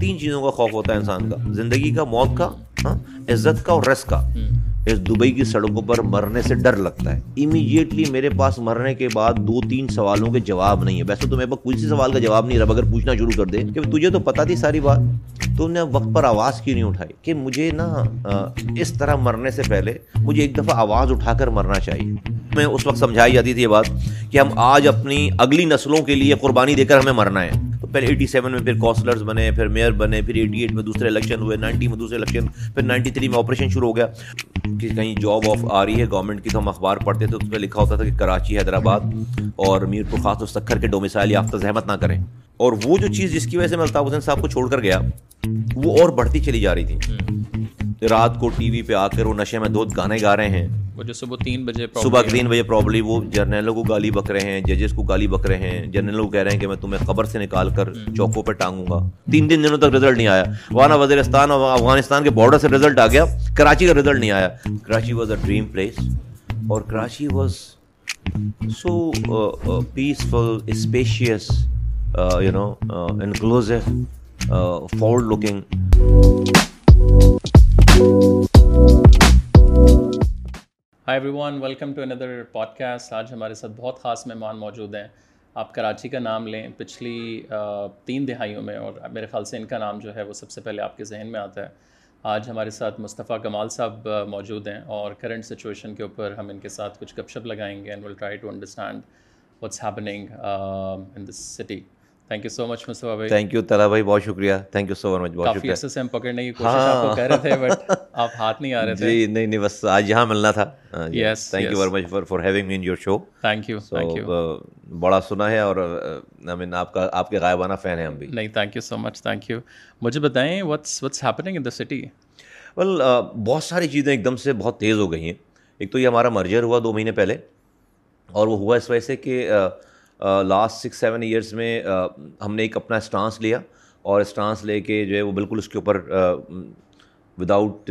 تین چیزوں کا خوف ہوتا ہے انسان کا زندگی کا موت کا ہاں عزت کا اور رس کا۔ اس دبئی کی سڑکوں پر مرنے سے ڈر لگتا ہے۔ امیجیٹلی میرے پاس مرنے کے بعد دو تین سوالوں کے جواب نہیں ہے۔ ویسے تو میرے پاس کسی سوال کا جواب نہیں رہا اگر پوچھنا شروع کر دے کہ تجھے تو پتا تھی ساری بات۔ تو نے وقت پر آواز کیوں نہیں اٹھائی؟ کہ مجھے نا اس طرح مرنے سے پہلے مجھے ایک دفعہ آواز اٹھا کر مرنا چاہیے۔ میں اس وقت سمجھائی جاتی تھی یہ بات کہ ہم آج اپنی اگلی نسلوں کے لیے قربانی دے کر ہمیں مرنا ہے۔ پہلے ایٹی سیون میں پھر کونسلرز بنے، پھر میئر بنے، پھر ایٹی ایٹ میں دوسرے الیکشن ہوئے نائنٹی میں دوسرے الیکشن پھر نائنٹی تھری میں آپریشن شروع ہو گیا۔ کہ کہیں جاب آف آ رہی ہے گورنمنٹ کی تو ہم اخبار پڑھتے تھے، اس پہ لکھا ہوتا تھا کہ کراچی، حیدرآباد اور میر کو خاص طور سکھر کے ڈومسائل یافتہ زحمت نہ کریں۔ اور وہ جو چیز جس کی وجہ سے میں الطاف حسین صاحب کو چھوڑ کر گیا، وہ اور بڑھتی چلی جا رہی تھی۔ رات کو ٹی وی پہ آ کر وہ نشے میں دودھ گانے گا رہے ہیں۔ وہ جو صبح تین بجے صبح کے تین بجے پرابلی وہ جرنیلوں کو گالی بک رہے ہیں ججز کو گالی بک رہے ہیں۔ جرنیلوں کو کہہ رہے ہیں کہ میں تمہیں قبر سے نکال کر چوکوں پہ ٹانگوں گا۔ تین تین دنوں تک رزلٹ نہیں آیا۔ وہاں وزیرستان اور افغانستان کے بارڈر سے رزلٹ آ گیا۔ کراچی کا رزلٹ نہیں آیا۔ Karachi was a dream place اور Karachi was so peaceful spacious you know inclusive forward looking hi everyone welcome to another podcast آج ہمارے ساتھ بہت خاص مہمان موجود ہیں۔ آپ کراچی کا نام لیں، پچھلی تین دہائیوں میں، اور میرے خیال سے ان کا نام جو ہے وہ سب سے پہلے آپ کے ذہن میں آتا ہے۔ آج ہمارے ساتھ مصطفیٰ کمال صاحب موجود ہیں، اور کرنٹ سچویشن کے اوپر ہم ان کے ساتھ کچھ گپ شپ لگائیں گے and will try to understand what's happening in this city thank you so much Mustafa بھائی تھینک یو طلحہ بھائی بہت شکریہ تھینک یو سو مچ بہت کافی شکریہ سے ہم پکڑنے کی کوشش آپ کو کہہ رہے تھے بٹ آپ ہاتھ نہیں آ رہے تھے جی نہیں نہیں بس آج یہاں ملنا تھا Yes, thank you very much for having me in your show thank you thank you بڑا سنا ہے اور آئی مین آپ کا آپ کے غائبانہ فین ہیں ہم بھی نہیں thank you so much thank you مجھے بتائیں what's what's happening in the city well بہت ساری چیزیں ایک دم سے بہت تیز ہو گئی ہیں ایک تو یہ ہمارا مرجر ہوا دو مہینے پہلے اور وہ ہوا اس وجہ سے کہ لاسٹ سکس سیون ایئرس میں ہم نے ایک اپنا اسٹانس لیا اور اسٹانس لے کے جو ہے وہ بالکل اس کے اوپر وداؤٹ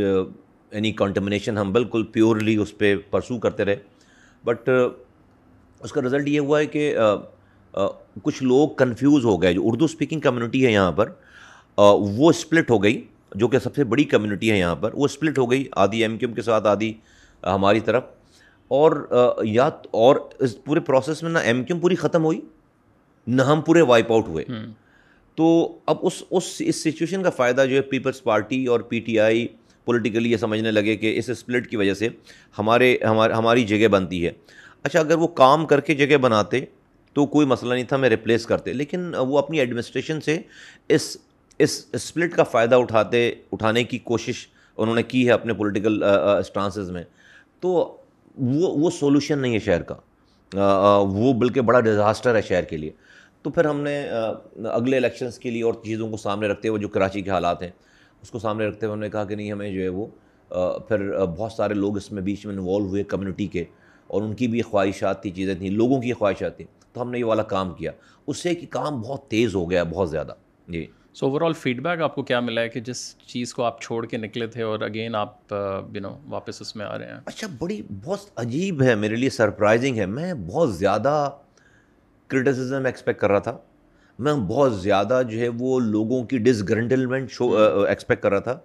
اینی کنٹمنیشن ہم بالکل پیورلی اس پہ پرسو کرتے رہے۔ بٹ اس کا رزلٹ یہ ہوا ہے کہ کچھ لوگ کنفیوز ہو گئے۔ جو اردو اسپیکنگ کمیونٹی ہے یہاں پر وہ اسپلٹ ہو گئی۔ جو کہ سب سے بڑی کمیونٹی ہے یہاں پر، وہ اسپلٹ ہو گئی۔ آدھی ایم کیو ایم کے ساتھ آدھی ہماری طرف۔ اور یا اور اس پورے پروسیس میں نہ ایم کیو پوری ختم ہوئی نہ ہم پورے وائپ آؤٹ ہوئے۔ تو اب اس اس اس سچویشن کا فائدہ جو ہے پیپلز پارٹی اور پی ٹی آئی پولیٹیکلی یہ سمجھنے لگے کہ اس اسپلٹ کی وجہ سے ہمارے ہماری جگہ بنتی ہے۔ اچھا اگر وہ کام کر کے جگہ بناتے تو کوئی مسئلہ نہیں تھا میں ریپلیس کرتے۔ لیکن وہ اپنی ایڈمنسٹریشن سے اس اس اسپلٹ کا فائدہ اٹھاتے اٹھانے کی کوشش انہوں نے کی ہے اپنے پولیٹیکل اسٹانسز میں۔ تو وہ وہ سولوشن نہیں ہے شہر کا. وہ بلکہ بڑا ڈیزاسٹر ہے شہر کے لیے. تو پھر ہم نے اگلے الیکشنس کے لیے اور چیزوں کو سامنے رکھتے ہوئے جو کراچی کے حالات ہیں، اس کو سامنے رکھتے ہوئے ہم نے کہا کہ نہیں، ہمیں جو ہے وہ پھر بہت سارے لوگ اس میں بیچ میں انوالو ہوئے کمیونٹی کے اور ان کی بھی خواہشات تھی، چیزیں تھیں، لوگوں کی خواہشات تھیں. تو ہم نے یہ والا کام کیا. اس سے کہ کام بہت تیز ہو گیا، بہت زیادہ. جی. So overall feedback آپ کو کیا ملا ہے کہ جس چیز کو آپ چھوڑ کے نکلے تھے اور اگین آپ یو نو واپس اس میں آ رہے ہیں؟ اچھا بڑی بہت عجیب ہے میرے لیے سرپرائزنگ ہے۔ میں بہت زیادہ کرٹیسزم ایکسپیکٹ کر رہا تھا۔ میں بہت زیادہ جو ہے وہ لوگوں کی ڈس گرنٹلمنٹ شو ایکسپیکٹ کر رہا تھا۔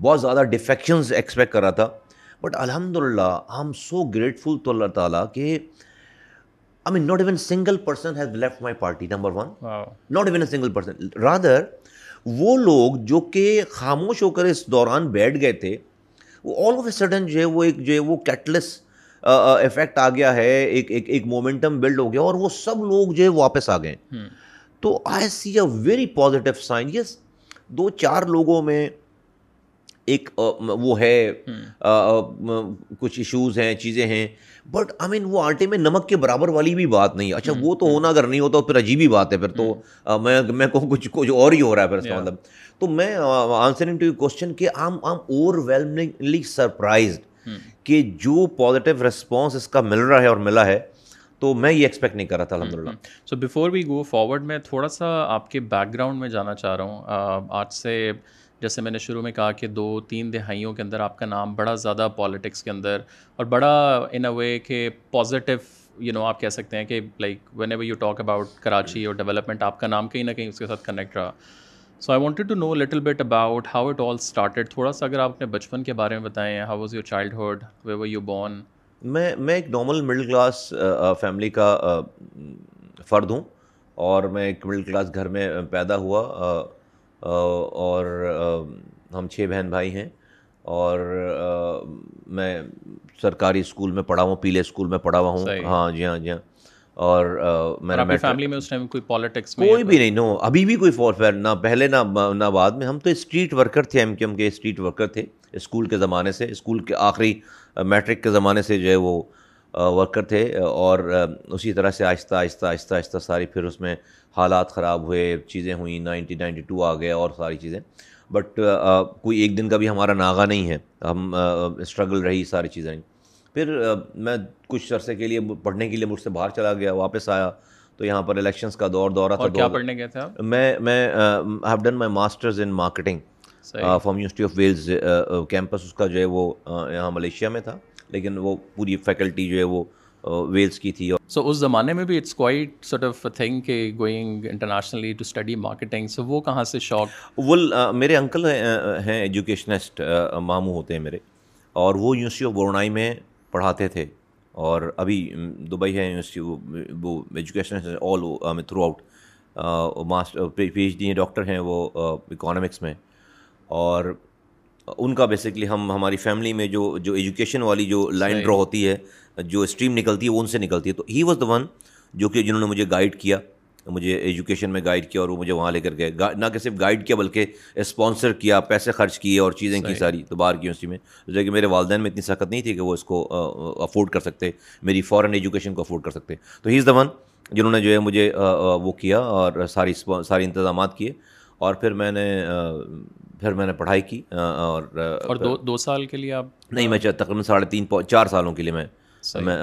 بہت زیادہ ڈیفیکشنز ایکسپیکٹ کر رہا تھا۔ بٹ الحمد للہ آئی ایم سو گریٹفل تو اللہ تعالیٰ کہ I mean not even single person has left my party number one not even a single person rather وہ لوگ جو کہ خاموش ہو کر اس دوران بیٹھ گئے تھے وہ آل آف اے سڈن جو ہے وہ ایک جو ہے وہ کیٹلس افیکٹ آ گیا ہے ایک ایک ایک مومنٹم بلڈ ہو گیا اور وہ سب لوگ جو ہے واپس آ گئے۔ تو I see a very positive sign yes دو چار لوگوں میں ایک وہ ہے کچھ ایشوز ہیں چیزیں ہیں۔ بٹ آئی مین وہ آٹے میں نمک کے برابر والی بھی بات نہیں اچھا وہ تو ہونا اگر نہیں ہوتا پھر عجیب ہی بات ہے۔ پھر تو میں میں کہوں کچھ کچھ اور ہی ہو رہا ہے پھر اس کا مطلب۔ تو میں آنسرنگ ٹو یو کوشچن کہ آم آم اوور ویلمنگلی سرپرائزڈ کہ جو پازیٹیو رسپانس اس کا مل رہا ہے اور ملا ہے تو میں یہ ایکسپیکٹ نہیں کر رہا تھا الحمد للہ so before we go forward میں تھوڑا سا آپ کے بیک گراؤنڈ میں جانا چاہ رہا ہوں۔ آج سے جیسے میں نے شروع میں کہا کہ دو تین دہائیوں کے اندر آپ کا نام بڑا زیادہ پالیٹکس کے اندر اور بڑا ان اے وے کہ پازیٹیو یو نو آپ کہہ سکتے ہیں کہ like whenever you talk about Karachi اور ڈیولپمنٹ آپ کا نام کہیں نہ کہیں اس کے ساتھ کنیکٹ رہا۔ So I wanted to know little bit about how it all started تھوڑا سا اگر آپ اپنے بچپن کے بارے میں بتائیں how was your childhood where were you born میں میں ایک نارمل مڈل کلاس فیملی کا فرد ہوں اور میں ایک مڈل کلاس گھر میں پیدا ہوا۔ اور ہم چھ بہن بھائی ہیں اور میں سرکاری اسکول میں پڑھا ہوں پیلے اسکول میں پڑھا ہوا ہوں۔ ہاں جی ہاں جی ہاں۔ اور نے فیملی میں اس ٹائم کوئی پالیٹکس کوئی بھی نہیں نو ابھی بھی کوئی فور فیر نہ پہلے نہ نہ بعد میں۔ ہم تو اسٹریٹ ورکر تھے ایم کے ایم کے اسٹریٹ ورکر تھے۔ اسکول کے زمانے سے اسکول کے آخری میٹرک کے زمانے سے جو ہے وہ ورکر تھے۔ اور اسی طرح سے آہستہ آہستہ آہستہ آہستہ ساری پھر اس میں حالات خراب ہوئے چیزیں ہوئیں نائنٹین نائنٹی ٹو آ گیا اور ساری چیزیں۔ بٹ کوئی ایک دن کا بھی ہمارا ناغا نہیں ہے۔ ہم اسٹرگل رہی ساری چیزیں۔ پھر میں کچھ عرصے کے لیے پڑھنے کے لیے مجھ سے باہر چلا گیا واپس آیا۔ تو یہاں پر الیکشنس کا دور دورہ تھا کیا پڑھنے گئے تھے میں میں have done my masters in marketing from University of Wales campus اس کا جو ہے وہ یہاں ملیشیا میں تھا۔ لیکن وہ پوری فیکلٹی جو ہے وہ ویلس کی تھی۔ سو اس زمانے میں بھی it's quite sort of thing کہ going internationally to study marketing so وہ کہاں سے شوق وہ میرے انکل ہیں ایجوکیشنسٹ ماموں ہوتے ہیں میرے اور وہ یونیورسٹی آف بورنائی میں پڑھاتے تھے اور ابھی دبئی ہے یونیورسٹی وہ education all throughout master P H D doctor ہیں وہ اکانومکس میں اور ان کا بیسکلی ہم ہماری فیملی میں جو جو ایجوکیشن والی جو لائن ڈرا ہوتی ہے جو اسٹریم نکلتی ہے وہ ان سے نکلتی ہے۔ تو ہی واز دا ون جو کہ جنہوں نے مجھے گائڈ کیا مجھے ایجوکیشن میں گائڈ کیا اور وہ مجھے وہاں لے کر گئے۔ نہ کہ صرف گائڈ کیا بلکہ اسپانسر کیا پیسے خرچ کیے اور چیزیں کی ساری تو باہر کی یونیورسٹی میں۔ جو کہ میرے والدین میں اتنی سخت نہیں تھی کہ وہ اس کو افورڈ کر سکتے۔ میری فورن ایجوکیشن کو افورڈ کر سکتے۔ تو ہی از دا ون جنہوں نے جو ہے مجھے وہ کیا اور ساری ساری انتظامات کیے۔ اور پھر میں نے پھر میں نے پڑھائی کی اور اور دو دو سال کے لیے آپ نہیں میں تقریباً ساڑھے تین چار سالوں کے لیے میں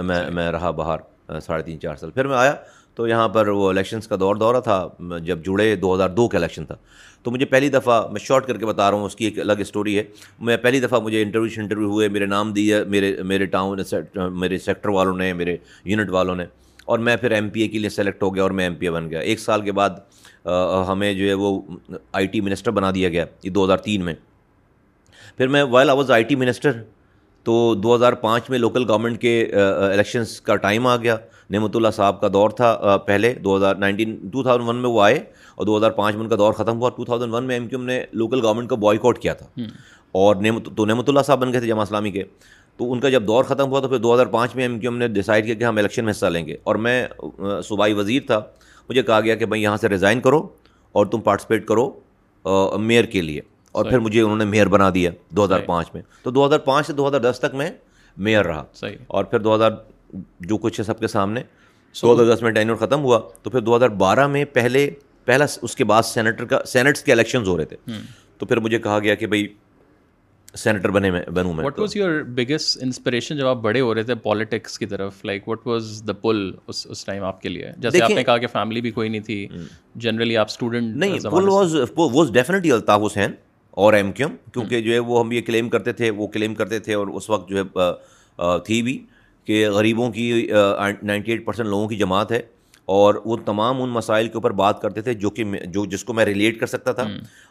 میں میں رہا باہر ساڑھے تین چار سال۔ پھر میں آیا تو یہاں پر وہ الیکشنس کا دور دورہ تھا جب جڑے دو ہزار دو کا الیکشن تھا۔ تو مجھے پہلی دفعہ میں شارٹ کر کے بتا رہا ہوں اس کی ایک الگ اسٹوری ہے۔ میں پہلی دفعہ مجھے انٹرویو انٹرویو ہوئے میرے نام دیے میرے میرے ٹاؤن میرے سیکٹر والوں نے میرے یونٹ والوں نے۔ اور میں پھر ایم پی اے کے لیے سلیکٹ ہو گیا اور میں ایم پی اے بن گیا۔ ایک سال کے بعد ہمیں جو ہے وہ آئی ٹی منسٹر بنا دیا گیا یہ دو ہزار تین میں۔ پھر میں while I was I T minister تو دو ہزار پانچ میں لوکل گورنمنٹ کے الیکشنس کا ٹائم آ گیا۔ نعمت اللہ صاحب کا دور تھا پہلے دو ہزار نائنٹین ٹو تھاؤزنڈ ون میں وہ آئے اور دو ہزار پانچ میں ان کا دور ختم ہوا۔ ٹو تھاؤزنڈ ون میں ایم کیو ایم نے لوکل گورنمنٹ کا بوائے کاٹ کیا تھا۔ اور نعمت تو نعمت اللہ صاحب بن گئے تھے جمع اسلامی کے۔ تو ان کا جب دور ختم ہوا تو پھر دو ہزار پانچ میں ایم کیو ایم نے ڈیسائڈ کیا کہ ہم الیکشن میں حصہ لیں گے۔ اور میں صوبائی وزیر تھا۔ مجھے کہا گیا کہ بھائی یہاں سے ریزائن کرو اور تم پارٹیسپیٹ کرو میئر کے لیے۔ اور پھر مجھے انہوں نے میئر بنا دیا دو ہزار پانچ میں۔ تو دو ہزار پانچ سے دو ہزار دس تک میں میئر رہا۔ صحیح۔ اور پھر دو ہزار جو کچھ ہے سب کے سامنے دو ہزار دس میں ٹینور ختم ہوا۔ تو پھر دو ہزار بارہ میں پہلے پہلا اس کے بعد سینیٹر کا سینٹس کے الیکشنز ہو رہے تھے۔ تو پھر مجھے کہا گیا کہ بھائی سینیٹر بنے میں بنوں میں what was your biggest inspiration جب آپ بڑے ہو رہے تھے پالیٹکس کی طرف? Like what was the pull اس اس ٹائم آپ کے لیے؟ جیسے آپ نے کہا کہ فیملی بھی کوئی نہیں تھی جنرلی آپ اسٹوڈنٹ نہیں pull was was definitely Altaf Hussain اور ایم کیو ایم کیونکہ جو ہے وہ ہم یہ کلیم کرتے تھے وہ کلیم کرتے تھے اور اس وقت جو ہے تھی بھی کہ غریبوں کی نائنٹی ایٹ پرسینٹ لوگوں کی جماعت ہے۔ اور وہ تمام ان مسائل کے اوپر بات کرتے تھے جو کہ جو جس کو میں ریلیٹ کر سکتا تھا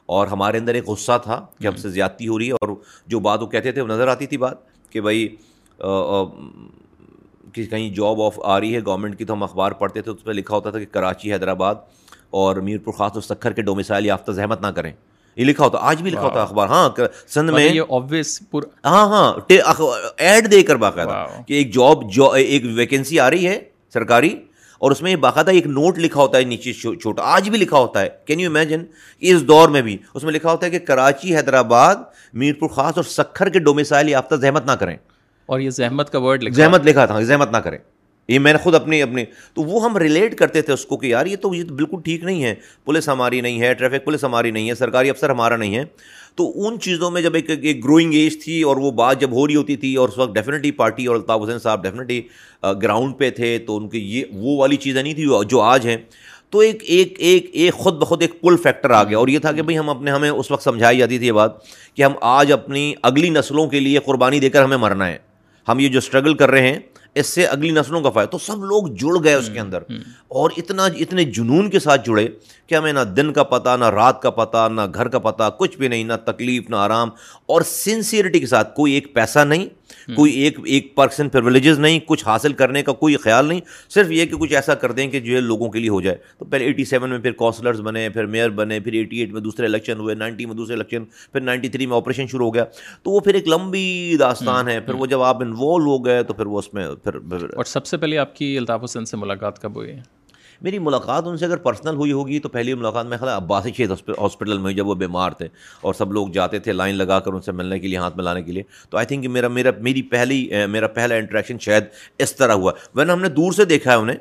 اور ہمارے اندر ایک غصہ تھا کہ ہم سے زیادتی ہو رہی ہے اور جو بات وہ کہتے تھے وہ نظر آتی تھی بات کہ بھائی کہ کہیں جاب آف آ رہی ہے گورنمنٹ کی تو ہم اخبار پڑھتے تھے اس پہ لکھا ہوتا تھا کہ کراچی حیدرآباد اور میر پور خاص و سکھر کے ڈومسائل یافتہ زحمت نہ کریں۔ یہ لکھا ہوتا آج بھی لکھا ہوتا اخبار۔ ہاں سندھ میں ہاں ہاں ایڈ دے کر باقاعدہ کہ ایک جاب ایک ویکینسی آ رہی ہے سرکاری اور اس میں باقاعدہ ایک نوٹ لکھا ہوتا ہے نیچے چھوٹا آج بھی لکھا ہوتا ہے۔ کین یو امیجن اس دور میں بھی اس میں لکھا ہوتا ہے کہ کراچی حیدرآباد میر پور خاص اور سکھر کے ڈومسائل یافتہ زحمت نہ کریں۔ اور یہ زحمت کا ورڈ زحمت لکھا تھا زحمت نہ کریں۔ یہ میں نے خود اپنی اپنی تو وہ ہم ریلیٹ کرتے تھے اس کو کہ یار یہ تو یہ تو بالکل ٹھیک نہیں ہے۔ پولیس ہماری نہیں ہے ٹریفک پولیس ہماری نہیں ہے سرکاری افسر ہمارا نہیں ہے۔ تو ان چیزوں میں جب ایک ایک گروئنگ ایج تھی اور وہ بات جب ہو رہی ہوتی تھی اور اس وقت ڈیفینیٹلی پارٹی اور الطاف حسین صاحب ڈیفینیٹلی گراؤنڈ پہ تھے، تو ان کی یہ وہ والی چیزیں نہیں تھی جو آج ہیں۔ تو ایک ایک ایک ایک خود بخود ایک پل فیکٹر آ گیا اور یہ تھا کہ بھائی ہم اپنے، ہمیں اس وقت سمجھائی جاتی تھی یہ بات کہ ہم آج اپنی اگلی نسلوں کے لیے قربانی دے کر ہمیں مرنا ہے۔ ہم یہ جو اسٹرگل کر رہے ہیں اس سے اگلی نسلوں کا فائدہ تو سب لوگ جڑ گئے اس کے اندر۔ اور اتنا اتنے جنون کے ساتھ جڑے کہ ہمیں نہ دن کا پتہ نہ رات کا پتہ نہ گھر کا پتہ کچھ بھی نہیں نہ تکلیف نہ آرام۔ اور سنسیئرٹی کے ساتھ کوئی ایک پیسہ نہیں کوئی ایک ایک پرسن پرولیجز نہیں کچھ حاصل کرنے کا کوئی خیال نہیں۔ صرف یہ کہ کچھ ایسا کر دیں کہ جو ہے لوگوں کے لیے ہو جائے۔ تو پہلے ایٹی سیون میں پھر کونسلرز بنے پھر میئر بنے پھر ایٹی ایٹ میں دوسرے الیکشن ہوئے نائنٹی میں دوسرے الیکشن پھر نائنٹی تھری میں آپریشن شروع ہو گیا۔ تو وہ پھر ایک لمبی داستان ہے۔ پھر وہ جب آپ انوالو ہو گئے تو پھر وہ اس میں اور سب سے پہلے آپ کی الطاف حسین سے ملاقات کب ہوئی؟ ہے میری ملاقات ان سے اگر پرسنل ہوئی ہوگی تو پہلی ملاقات میں خیال عباسی شہید ہاسپٹل میں جب وہ بیمار تھے اور سب لوگ جاتے تھے لائن لگا کر ان سے ملنے کے لیے ہاتھ ملانے کے لیے۔ تو آئی تھنک میرا میرا میری پہلی میرا پہلا انٹریکشن شاید اس طرح ہوا۔ ورنہ ہم نے دور سے دیکھا ہے انہیں۔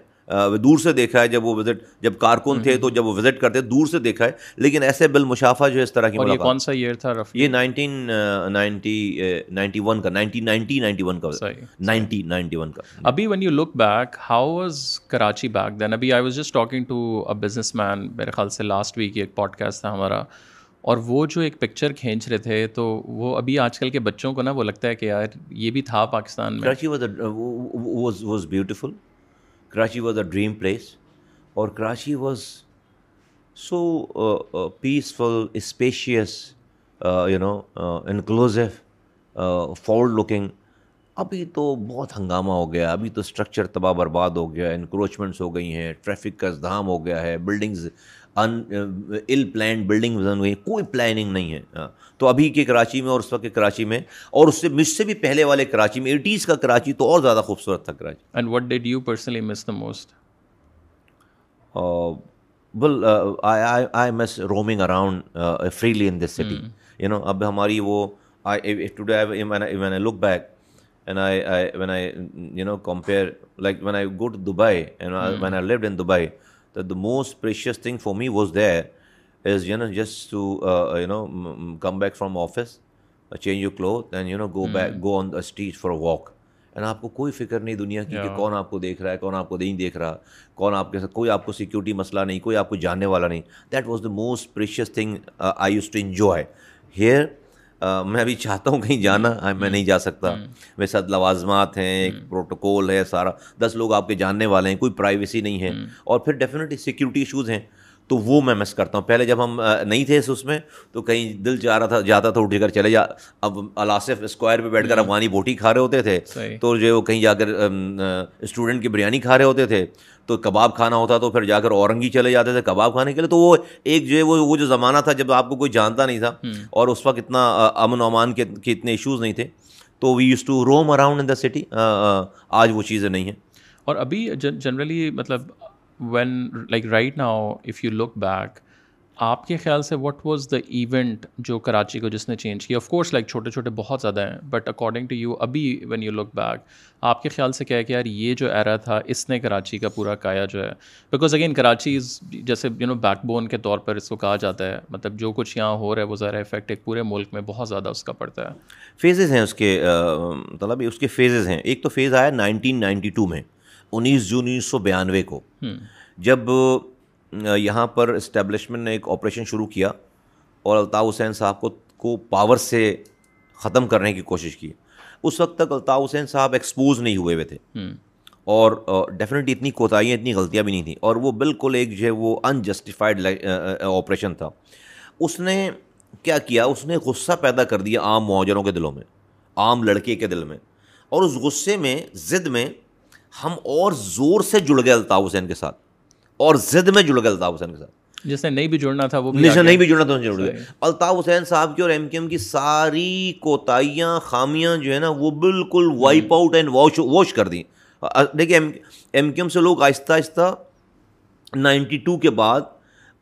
دور سے دیکھا ہے جب وہ وزٹ جب کارکن تھے تو جب وہ وزٹ کرتے دور سے دیکھا ہے۔ لیکن ایسے بل مشافہ جو اس طرح کی ملاقات۔ کون سا ایئر تھا یہ نائنٹین نائنٹی نائنٹی ون کا نائنٹین نائنٹی نائنٹی ون کا۔ نائنٹی نائنٹی ون کا۔ ابھی when you look back how was Karachi back then ابھی I was just talking to a businessman میرے خیال سے لاسٹ ویک ایک پوڈ کاسٹ تھا ہمارا۔ اور وہ جو ایک پکچر کھینچ رہے تھے تو وہ ابھی آج کل کے بچوں کو نا وہ لگتا ہے کہ یار یہ بھی تھا پاکستان میں۔ Karachi was was beautiful Karachi was a dream place اور Karachi was so peaceful spacious you know inclusive forward looking ابھی تو بہت ہنگامہ ہو گیا، ابھی تو اسٹرکچر تباہ برباد ہو گیا انکروچمنٹس ہو گئی ہیں ٹریفک کا ازدہام ہو گیا ہے بلڈنگز ان ال پلانڈ بلڈنگ بن گئی کوئی پلاننگ نہیں ہے. تو ابھی کے کراچی میں اور اس وقت کے کراچی میں اور اس سے مجھ سے بھی پہلے والے کراچی میں ایٹیز کا کراچی تو اور زیادہ خوبصورت تھا Karachi. And what did you personally miss the most well I miss roaming around freely in this city you know اب ہماری وہ look back and I when I you know compare like when I go to Dubai when I lived in Dubai the most precious thing for me was there is you know just to you know come back from office change you cloth and you know go back go on the street for walk and آپ کو کوئی فکر نہیں دنیا کی کہ کون آپ کو دیکھ رہا ہے کون آپ کو نہیں دیکھ رہا کون آپ کے ساتھ کوئی آپ کو سیکورٹی مسئلہ نہیں کوئی آپ کو جاننے والا نہیں that was the most precious thing I use to enjoy here میں ابھی چاہتا ہوں کہیں جانا میں نہیں جا سکتا۔ میرے ساتھ لوازمات ہیں ایک پروٹوکول ہے سارا۔ دس لوگ آپ کے جاننے والے ہیں کوئی پرائیویسی نہیں ہے۔ اور پھر ڈیفینیٹلی سیکورٹی ایشوز ہیں۔ تو وہ میں مس کرتا ہوں۔ پہلے جب ہم نہیں تھے اس میں تو کہیں دل چاہ رہا تھا جاتا تھا اٹھ کر چلے جا۔ اب الاصف اسکوائر پہ بیٹھ کر افغانی بوٹی کھا رہے ہوتے تھے۔ تو جو وہ کہیں جا کر اسٹوڈنٹ کی بریانی کھا رہے ہوتے تھے۔ تو کباب کھانا ہوتا تو پھر جا کر اورنگی چلے جاتے تھے کباب کھانے کے لیے۔ تو وہ ایک جو ہے وہ وہ جو زمانہ تھا جب آپ کو کوئی جانتا نہیں تھا اور اس وقت اتنا امن و امان کے اتنے ایشوز نہیں تھے۔ تو we use to roam around in the city آج وہ چیزیں نہیں ہیں۔ اور ابھی جنرلی مطلب when like right now if you look back آپ کے خیال سے واٹ واز دا ایونٹ جو کراچی کو جس نے چینج کیا آف کورس لائک چھوٹے چھوٹے بہت زیادہ ہیں بٹ اکارڈنگ ٹو یو ابھی وین یو لک بیک آپ کے خیال سے کیا ہے کہ یار یہ جو ایرا تھا، اس نے کراچی کا پورا کایا جو ہے؟ بیکاز اگین کراچی از جیسے یو نو بیک بون کے طور پر اس کو کہا جاتا ہے مطلب جو کچھ یہاں ہو رہا ہے، وہ ذرا افیکٹ ایک پورے ملک میں بہت زیادہ اس کا پڑتا ہے۔ فیزز ہیں اس کے مطلب اس کے فیزز ہیں۔ ایک تو فیز آیا نائنٹین نائنٹی ٹو میں۔ انیس جون انیس سو بیانوے کو۔ جب یہاں پر اسٹیبلشمنٹ نے ایک آپریشن شروع کیا اور الطاف حسین صاحب کو کو پاور سے ختم کرنے کی کوشش کی۔ اس وقت تک الطاف حسین صاحب ایکسپوز نہیں ہوئے ہوئے تھے۔ اور ڈیفینیٹلی اتنی کوتاہیاں اتنی غلطیاں بھی نہیں تھیں۔ اور وہ بالکل ایک جو ہے وہ انجسٹیفائڈ آپریشن تھا۔ اس نے کیا کیا؟ اس نے غصہ پیدا کر دیا عام معاجروں کے دلوں میں عام لڑکے کے دل میں۔ اور اس غصے میں ضد میں ہم اور زور سے جڑ گئے الطاف حسین کے ساتھ اور ضد میں جڑ گئے الطاف حسین کے ساتھ۔ جس نے نہیں بھی جڑنا تھا وہ جس نے نہیں بھی جڑنا تھا جڑ گئے۔ الطاف حسین صاحب کی اور ایم کیو ایم کی ساری کوتاہیاں خامیاں جو ہے نا وہ بالکل wipe out and wash wash کر دیں۔ دیکھیے ایم کیو ایم سے لوگ آہستہ آہستہ نائنٹی ٹو کے بعد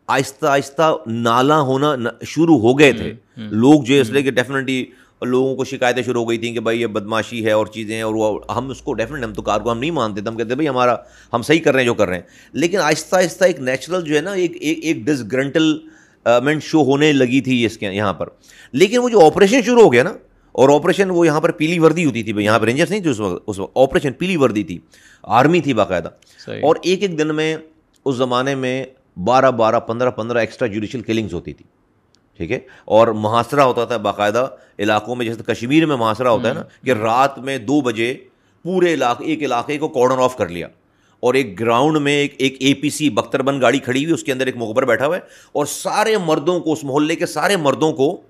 آہستہ آہستہ نالا ہونا شروع ہو گئے تھے۔ لوگ جو ہے اس لیے کہ ڈیفینیٹلی لوگوں کو شکایتیں شروع ہو گئی تھیں کہ بھائی یہ بدماشی ہے اور چیزیں ہیں اور وہ ہم اس کو ڈیفینیٹ ہم تو کار کو ہم نہیں مانتے تھے ہم کہتے ہیں بھائی ہمارا ہم صحیح کر رہے ہیں جو کر رہے ہیں۔ لیکن آہستہ آہستہ ایک نیچرل جو ہے نا ایک ایک ڈس گرنٹل شو ہونے لگی تھی اس کے یہاں پر۔ لیکن وہ جو آپریشن شروع ہو گیا نا اور آپریشن وہ یہاں پر پیلی وردی ہوتی تھی یہاں پہ رینجرس نہیں تھی اس وقت اس وقت آپریشن پیلی وردی تھی آرمی تھی باقاعدہ۔ اور ایک ایک دن میں اس زمانے میں بارہ بارہ پندرہ پندرہ ایکسٹرا جوڈیشل کلنگس ہوتی تھی۔ ٹھیک ہے؟ اور محاصرہ ہوتا تھا باقاعدہ علاقوں میں جیسے کشمیر میں محاصرہ ہوتا ہے نا کہ رات میں دو بجے پورے علاقے ایک علاقے کو کارڈر آف کر لیا۔ اور ایک گراؤنڈ میں ایک ایک اے پی سی بختر بند گاڑی کھڑی ہوئی اس کے اندر ایک مغبر بیٹھا ہوا ہے۔ اور سارے مردوں کو اس محلے کے سارے مردوں کو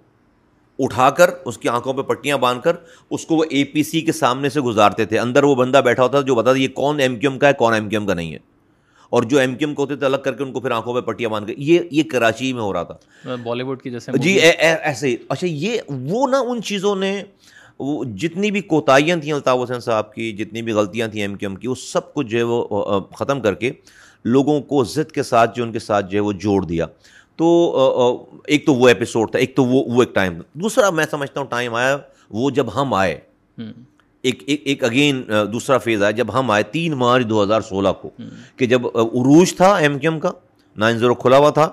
اٹھا کر اس کی آنکھوں پہ پٹیاں باندھ کر اس کو وہ اے پی سی کے سامنے سے گزارتے تھے۔ اندر وہ بندہ بیٹھا ہوتا تھا جو بتا یہ کون ایم کیو ایم کا ہے کون ایم کیو ایم کا نہیں ہے۔ اور جو ایم کیو ایم کو ہوتے تھے الگ کر کے ان کو پھر آنکھوں پہ پٹیاں باندھ کے یہ یہ کراچی میں ہو رہا تھا۔ بالی ووڈ کی جیسے جی ایسے اچھا یہ وہ نا ان چیزوں نے وہ جتنی بھی کوتاہیاں تھیں الطاف حسین صاحب کی جتنی بھی غلطیاں تھیں ایم کیو ایم کی وہ سب کچھ جو ہے وہ ختم کر کے لوگوں کو ضد کے ساتھ جو ان کے ساتھ جو ہے وہ جوڑ دیا۔ تو ایک تو وہ ایپیسوڈ تھا ایک تو وہ وہ ایک ٹائم دوسرا میں سمجھتا ہوں ٹائم آیا وہ جب ہم آئے۔ ایک ایک اگین دوسرا فیز آیا جب ہم آئے تین مارچ دو ہزار سولہ کو کہ جب عروج تھا ایم کیو ایم کا نائن زیرو کھلا ہوا تھا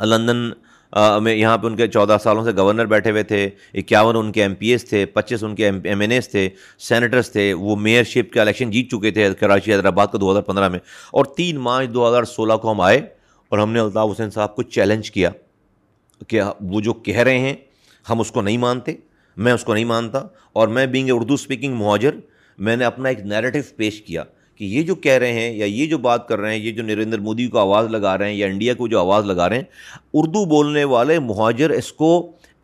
لندن میں یہاں پہ ان کے چودہ سالوں سے گورنر بیٹھے ہوئے تھے اکیاون ان کے ایم پی ایس تھے پچیس ان کے ایم این ایس تھے سینیٹرس تھے وہ میئر شپ کا الیکشن جیت چکے تھے کراچی حیدرآباد کو دو ہزار پندرہ میں۔ اور تین مارچ دو ہزار سولہ کو ہم آئے اور ہم نے الطاف حسین صاحب کو چیلنج کیا کہ وہ جو کہہ رہے ہیں ہم اس کو نہیں مانتے۔ میں اس کو نہیں مانتا اور میں بینگ اے اردو اسپیکنگ مہاجر، میں نے اپنا ایک نیریٹو پیش کیا کہ یہ جو کہہ رہے ہیں یا یہ جو بات کر رہے ہیں، یہ جو نریندر مودی کو آواز لگا رہے ہیں یا انڈیا کو جو آواز لگا رہے ہیں، اردو بولنے والے مہاجر اس کو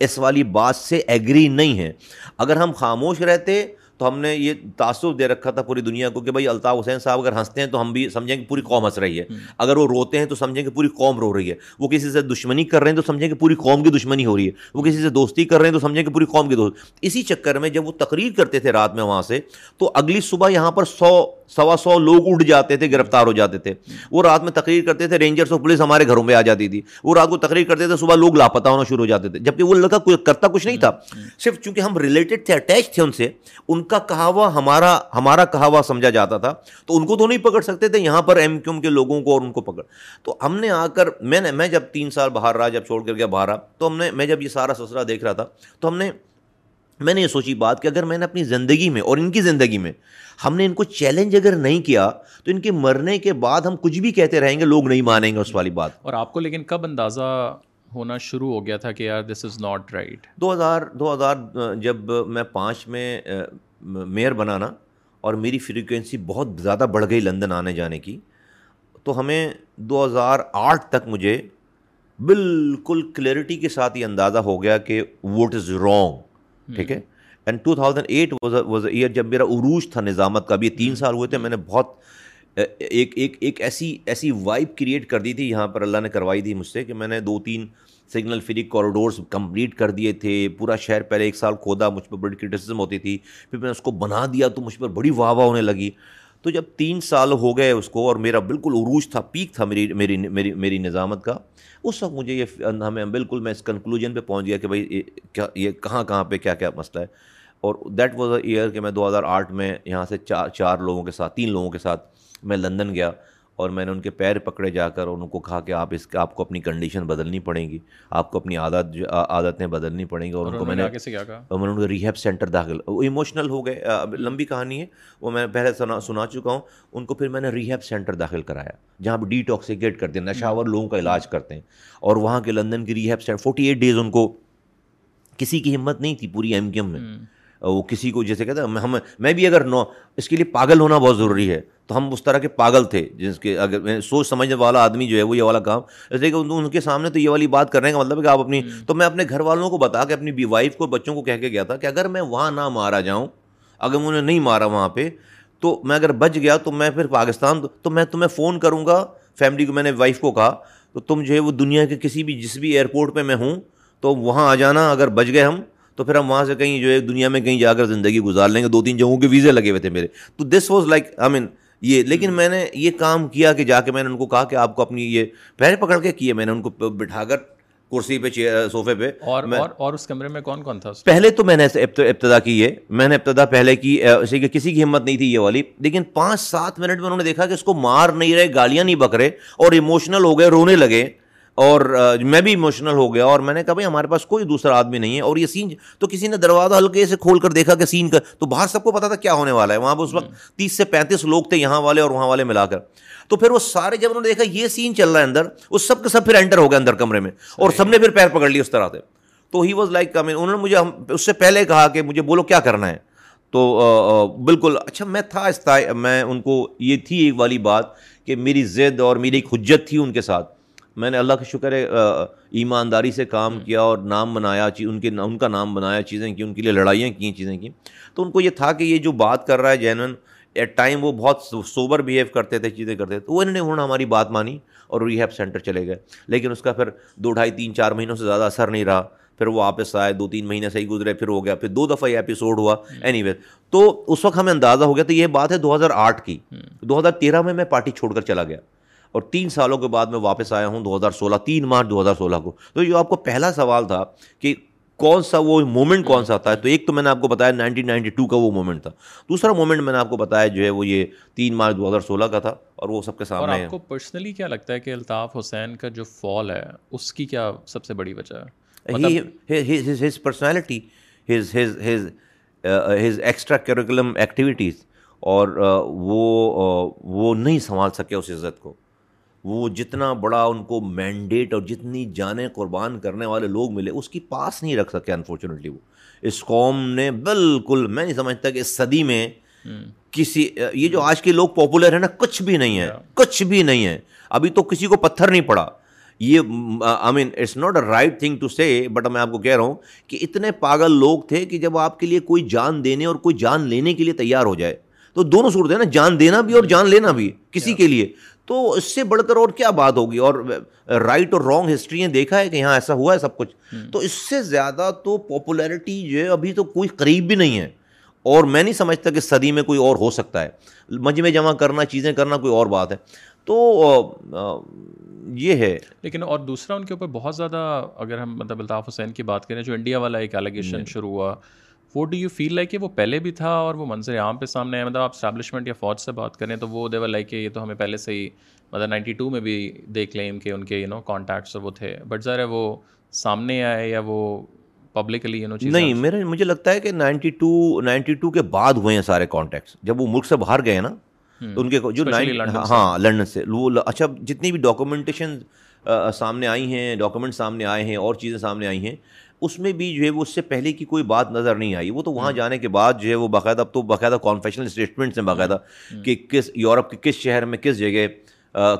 اس والی بات سے ایگری نہیں ہیں۔ اگر ہم خاموش رہتے تو ہم نے یہ تاثر دے رکھا تھا پوری دنیا کو کہ بھائی الطاف حسین صاحب اگر ہنستے ہیں تو ہم بھی سمجھیں کہ پوری قوم ہنس رہی ہے۔ اگر وہ روتے ہیں تو سمجھیں کہ پوری قوم رو رہی ہے۔ وہ کسی سے دشمنی کر رہے ہیں تو سمجھیں کہ پوری قوم کی دشمنی ہو رہی ہے۔ وہ کسی سے دوستی کر رہے ہیں تو سمجھیں کہ پوری قوم کی دوست۔ اسی چکر میں جب وہ تقریر کرتے تھے رات میں وہاں سے تو اگلی صبح یہاں پر سو سوا سو لوگ اٹھ جاتے تھے گرفتار ہو جاتے تھے۔ وہ رات میں تقریر کرتے تھے رینجرس اور پولیس ہمارے گھروں میں آ جاتی تھی۔ وہ رات کو تقریر کرتے تھے صبح لوگ لاپتہ ہونا شروع ہو جاتے تھے۔ جبکہ وہ لڑکا کرتا کچھ نہیں تھا۔ صرف چونکہ ہم ریلیٹڈ تھے اٹیچ تھے ان سے ان کا کہا ہوا ہمارا ہمارا کہا ہوا سمجھا جاتا تھا تو ان کو تو نہیں پکڑ سکتے تھے یہاں پر ایم کیوم کے لوگوں کو اور ان کو پکڑ۔ تو ہم نے آ کر میں نے میں جب تین سال باہر رہا جب چھوڑ کر گیا باہر رہا تو ہم نے میں جب یہ سارا سسرا دیکھ رہا تھا تو ہم نے میں نے یہ سوچی بات کہ اگر میں نے اپنی زندگی میں اور ان کی زندگی میں ہم نے ان کو چیلنج اگر نہیں کیا تو ان کے مرنے کے بعد ہم کچھ بھی کہتے رہیں گے لوگ نہیں مانیں گے اس والی بات۔ اور آپ کو لیکن کب اندازہ ہونا شروع ہو گیا تھا کہ یار دس از ناٹ رائٹ دو ہزار دو ہزار جب میں پانچ میں میئر بنانا اور میری فریکوینسی بہت زیادہ بڑھ گئی لندن آنے جانے کی۔ تو ہمیں دو ہزار آٹھ تک مجھے بالکل کلیئرٹی کے ساتھ یہ اندازہ ہو گیا کہ ووٹ از رانگ ٹھیک ہے؟ And two thousand eight was year جب میرا عروج تھا نظامت کا بھی تین سال ہوئے تھے میں نے بہت ایک ایک ایک ایسی ایسی وائب کریٹ کر دی تھی یہاں پر اللہ نے کروائی تھی مجھ سے کہ میں نے دو تین سگنل فری کوریڈورس کمپلیٹ کر دیے تھے۔ پورا شہر پہلے ایک سال کھودا، مجھ پر بڑی کرٹیسزم ہوتی تھی۔ پھر میں نے اس کو بنا دیا تو مجھ پر بڑی واہ واہ ہونے لگی۔ تو جب تین سال ہو گئے اس کو اور میرا بالکل عروج تھا پیک تھا میری میری میری میری نظامت کا، اس وقت مجھے یہ ہمیں بالکل میں اس کنکلوژن پہ پہنچ گیا کہ بھائی کیا، یہ کہاں کہاں پہ کیا کیا مسئلہ ہے۔ اور دیٹ واز اے ایئر کہ میں دو ہزار آٹھ میں یہاں سے چار چار لوگوں کے ساتھ، تین لوگوں کے ساتھ میں لندن گیا۔ اور میں نے ان کے پیر پکڑے جا کر ان کو کہا کہ آپ اس کا آپ کو اپنی کنڈیشن بدلنی پڑیں گی۔ آپ کو اپنی عادت عادتیں بدلنی پڑیں گی اور ان کو میں نے میں نے ان کو ریہیب سینٹر داخل وہ ایموشنل ہو گئے۔ لمبی کہانی ہے۔ وہ میں پہلے سنا سنا چکا ہوں۔ ان کو پھر میں نے ریہیب سینٹر داخل کرایا جہاں پہ ڈی ٹاکسیکیٹ کرتے ہیں نشاور لوگوں کا علاج کرتے ہیں۔ اور وہاں کے لندن کی rehab centre forty eight days ان کو کسی کی ہمت نہیں تھی پوری ایم کیو ایم میں۔ وہ کسی کو جیسے کہتے ہیں ہم میں بھی اگر نو اس کے لیے پاگل ہونا بہت ضروری ہے۔ تو ہم اس طرح کے پاگل تھے جس کے اگر سوچ سمجھنے والا آدمی جو ہے وہ یہ والا کام اس لیے کہ ان کے سامنے تو یہ والی بات کرنے کا مطلب ہے کہ آپ اپنی تو میں اپنے گھر والوں کو بتا کے اپنی وائف کو بچوں کو کہہ کے گیا تھا کہ اگر میں وہاں نہ مارا جاؤں اگر میں انہیں نہیں مارا وہاں پہ تو میں اگر بچ گیا تو میں پھر پاکستان تو میں تمہیں فون کروں گا فیملی کو میں نے وائف کو کہا تو تم جو ہے وہ دنیا کے کسی بھی جس بھی ایئرپورٹ پہ میں ہوں تو وہاں آ جانا اگر بچ گئے ہم تو پھر ہم وہاں سے کہیں جو ہے دنیا میں کہیں جا کر زندگی گزار لیں گے۔ دو تین جگہوں کے ویزے لگے ہوئے تھے میرے۔ تو دس واز لائک آئی مین یہ لیکن میں نے یہ کام کیا کہ جا کے میں نے ان کو کہا کہ آپ کو اپنی یہ پیر پکڑ کے کیے میں نے ان کو بٹھا کر کرسی پہ صوفے پہ۔ اور اور اس کمرے میں کون کون تھا؟ پہلے تو میں نے ابتدا کی ہے میں نے ابتدا پہلے کی کہ کسی کی ہمت نہیں تھی یہ والی۔ لیکن پانچ سات منٹ میں انہوں نے دیکھا کہ اس کو مار نہیں رہے گالیاں نہیں بک رہے اور ایموشنل ہو گئے رونے لگے۔ اور میں بھی ایموشنل ہو گیا اور میں نے کہا بھائی ہمارے پاس کوئی دوسرا آدمی نہیں ہے اور یہ سین تو کسی نے دروازہ ہلکے سے کھول کر دیکھا کہ سین کا تو باہر سب کو پتا تھا کیا ہونے والا ہے۔ وہاں پہ اس وقت تیس سے پینتیس لوگ تھے یہاں والے اور وہاں والے ملا کر۔ تو پھر وہ سارے جب انہوں نے دیکھا یہ سین چل رہا ہے اندر اس سب کے سب پھر انٹر ہو گئے اندر کمرے میں۔ اور سب نے پھر پیر پکڑ لی اس طرح سے۔ تو ہی واز لائک انہوں نے مجھے اس سے پہلے کہا کہ مجھے بولو کیا کرنا ہے۔ تو بالکل اچھا میں تھا میں ان کو یہ تھی ایک والی بات کہ میری ضد اور میری ایک حجت تھی ان کے ساتھ۔ میں نے اللہ کا شکر ہے ایمانداری سے کام کیا اور نام بنایا ان کے ان کا نام بنایا چیزیں کی ان کے لیے لڑائیاں کی چیزیں کی۔ تو ان کو یہ تھا کہ یہ جو بات کر رہا ہے جینون ایٹ ٹائم وہ بہت سوبر بیہیو کرتے تھے چیزیں کرتے تھے۔ تو وہ انہوں نے انہوں نے ہماری بات مانی اور ریہیب سینٹر چلے گئے۔ لیکن اس کا پھر دو ڈھائی تین چار مہینوں سے زیادہ اثر نہیں رہا۔ پھر وہ واپس آئے دو تین مہینے سے ہی گزرے پھر ہو گیا پھر دو دفعہ یہ ایپیسوڈ ہوا۔ اینی وے تو اس وقت ہمیں اندازہ ہو گیا تو یہ بات ہے دو ہزار آٹھ کی۔ دو ہزار تیرہ میں میں پارٹی چھوڑ کر چلا گیا۔ اور تین سالوں کے بعد میں واپس آیا ہوں دو ہزار سولہ تین مارچ دو ہزار سولہ کو۔ تو جو آپ کو پہلا سوال تھا کہ کون سا وہ مومنٹ کون سا تھا؟ تو ایک تو میں نے آپ کو بتایا نائنٹین نائنٹی ٹو کا وہ مومنٹ تھا۔ دوسرا مومنٹ میں نے آپ کو بتایا جو ہے وہ یہ تین مارچ دو ہزار سولہ کا تھا اور وہ سب کے سامنے آپ کو پرسنلی کیا لگتا ہے کہ الطاف حسین کا جو فال ہے اس کی کیا سب سے بڑی وجہ ہے؟ His personality his his his his extra curriculum activities اور وہ وہ نہیں سنبھال سکے اس عزت کو۔ وہ جتنا بڑا ان کو مینڈیٹ اور جتنی جانیں قربان کرنے والے لوگ ملے اس کی پاس نہیں رکھ سکے انفارچونیٹلی وہ۔ اس قوم نے بالکل میں نہیں سمجھتا کہ اس صدی میں کسی یہ جو آج کے لوگ پاپولر ہیں نا کچھ بھی نہیں ہے کچھ بھی نہیں ہے۔ ابھی تو کسی کو پتھر نہیں پڑا۔ یہ I mean it's not a right thing to say but میں آپ کو کہہ رہا ہوں کہ اتنے پاگل لوگ تھے کہ جب آپ کے لیے کوئی جان دینے اور کوئی جان لینے کے لیے تیار ہو جائے تو دونوں صورت ہے نا جان دینا بھی اور جان لینا بھی کسی کے لیے۔ تو اس سے بڑھ کر اور کیا بات ہوگی؟ اور رائٹ اور رانگ ہسٹری نے دیکھا ہے کہ یہاں ایسا ہوا ہے سب کچھ؟ تو اس سے زیادہ تو پاپولیرٹی جو ہے ابھی تو کوئی قریب بھی نہیں ہے۔ اور میں نہیں سمجھتا کہ صدی میں کوئی اور ہو سکتا ہے۔ مجمع جمع کرنا چیزیں کرنا کوئی اور بات ہے۔ تو یہ ہے۔ لیکن اور دوسرا ان کے اوپر بہت زیادہ اگر ہم مطلب الطاف حسین کی بات کریں جو انڈیا والا ایک ایلیگیشن شروع ہوا۔ وہ ڈو یو فیل لائک کہ وہ پہلے بھی تھا اور وہ منظر عام پہ سامنے آیا مطلب آپ اسٹیبلشمنٹ یا فوج سے بات کریں تو وہ دیور لائک کہ یہ تو ہمیں پہلے سے ہی مطلب نائنٹی ٹو میں بھی دیکھ لیں کہ ان کے یو نو کانٹیکٹس وہ تھے۔ بٹ ذرا ہے وہ سامنے آئے یا وہ پبلکلی یو نو نہیں میرے مجھے لگتا ہے کہ نائنٹی ٹو نائنٹی ٹو کے بعد ہوئے ہیں سارے کانٹیکٹس جب وہ ملک سے باہر گئے نا تو ان کے جو ہاں لنڈن سے۔ وہ اچھا جتنی بھی ڈاکومنٹیشن سامنے آئی ہیں ڈاکومنٹ سامنے آئے ہیں اور چیزیں سامنے آئی ہیں اس میں بھی جو ہے وہ اس سے پہلے کی کوئی بات نظر نہیں آئی۔ وہ تو وہاں جانے کے بعد جو ہے وہ باقاعدہ اب تو باقاعدہ کانفیشنل اسٹیٹمنٹس ہیں باقاعدہ کہ کس یورپ کے کس شہر میں کس جگہ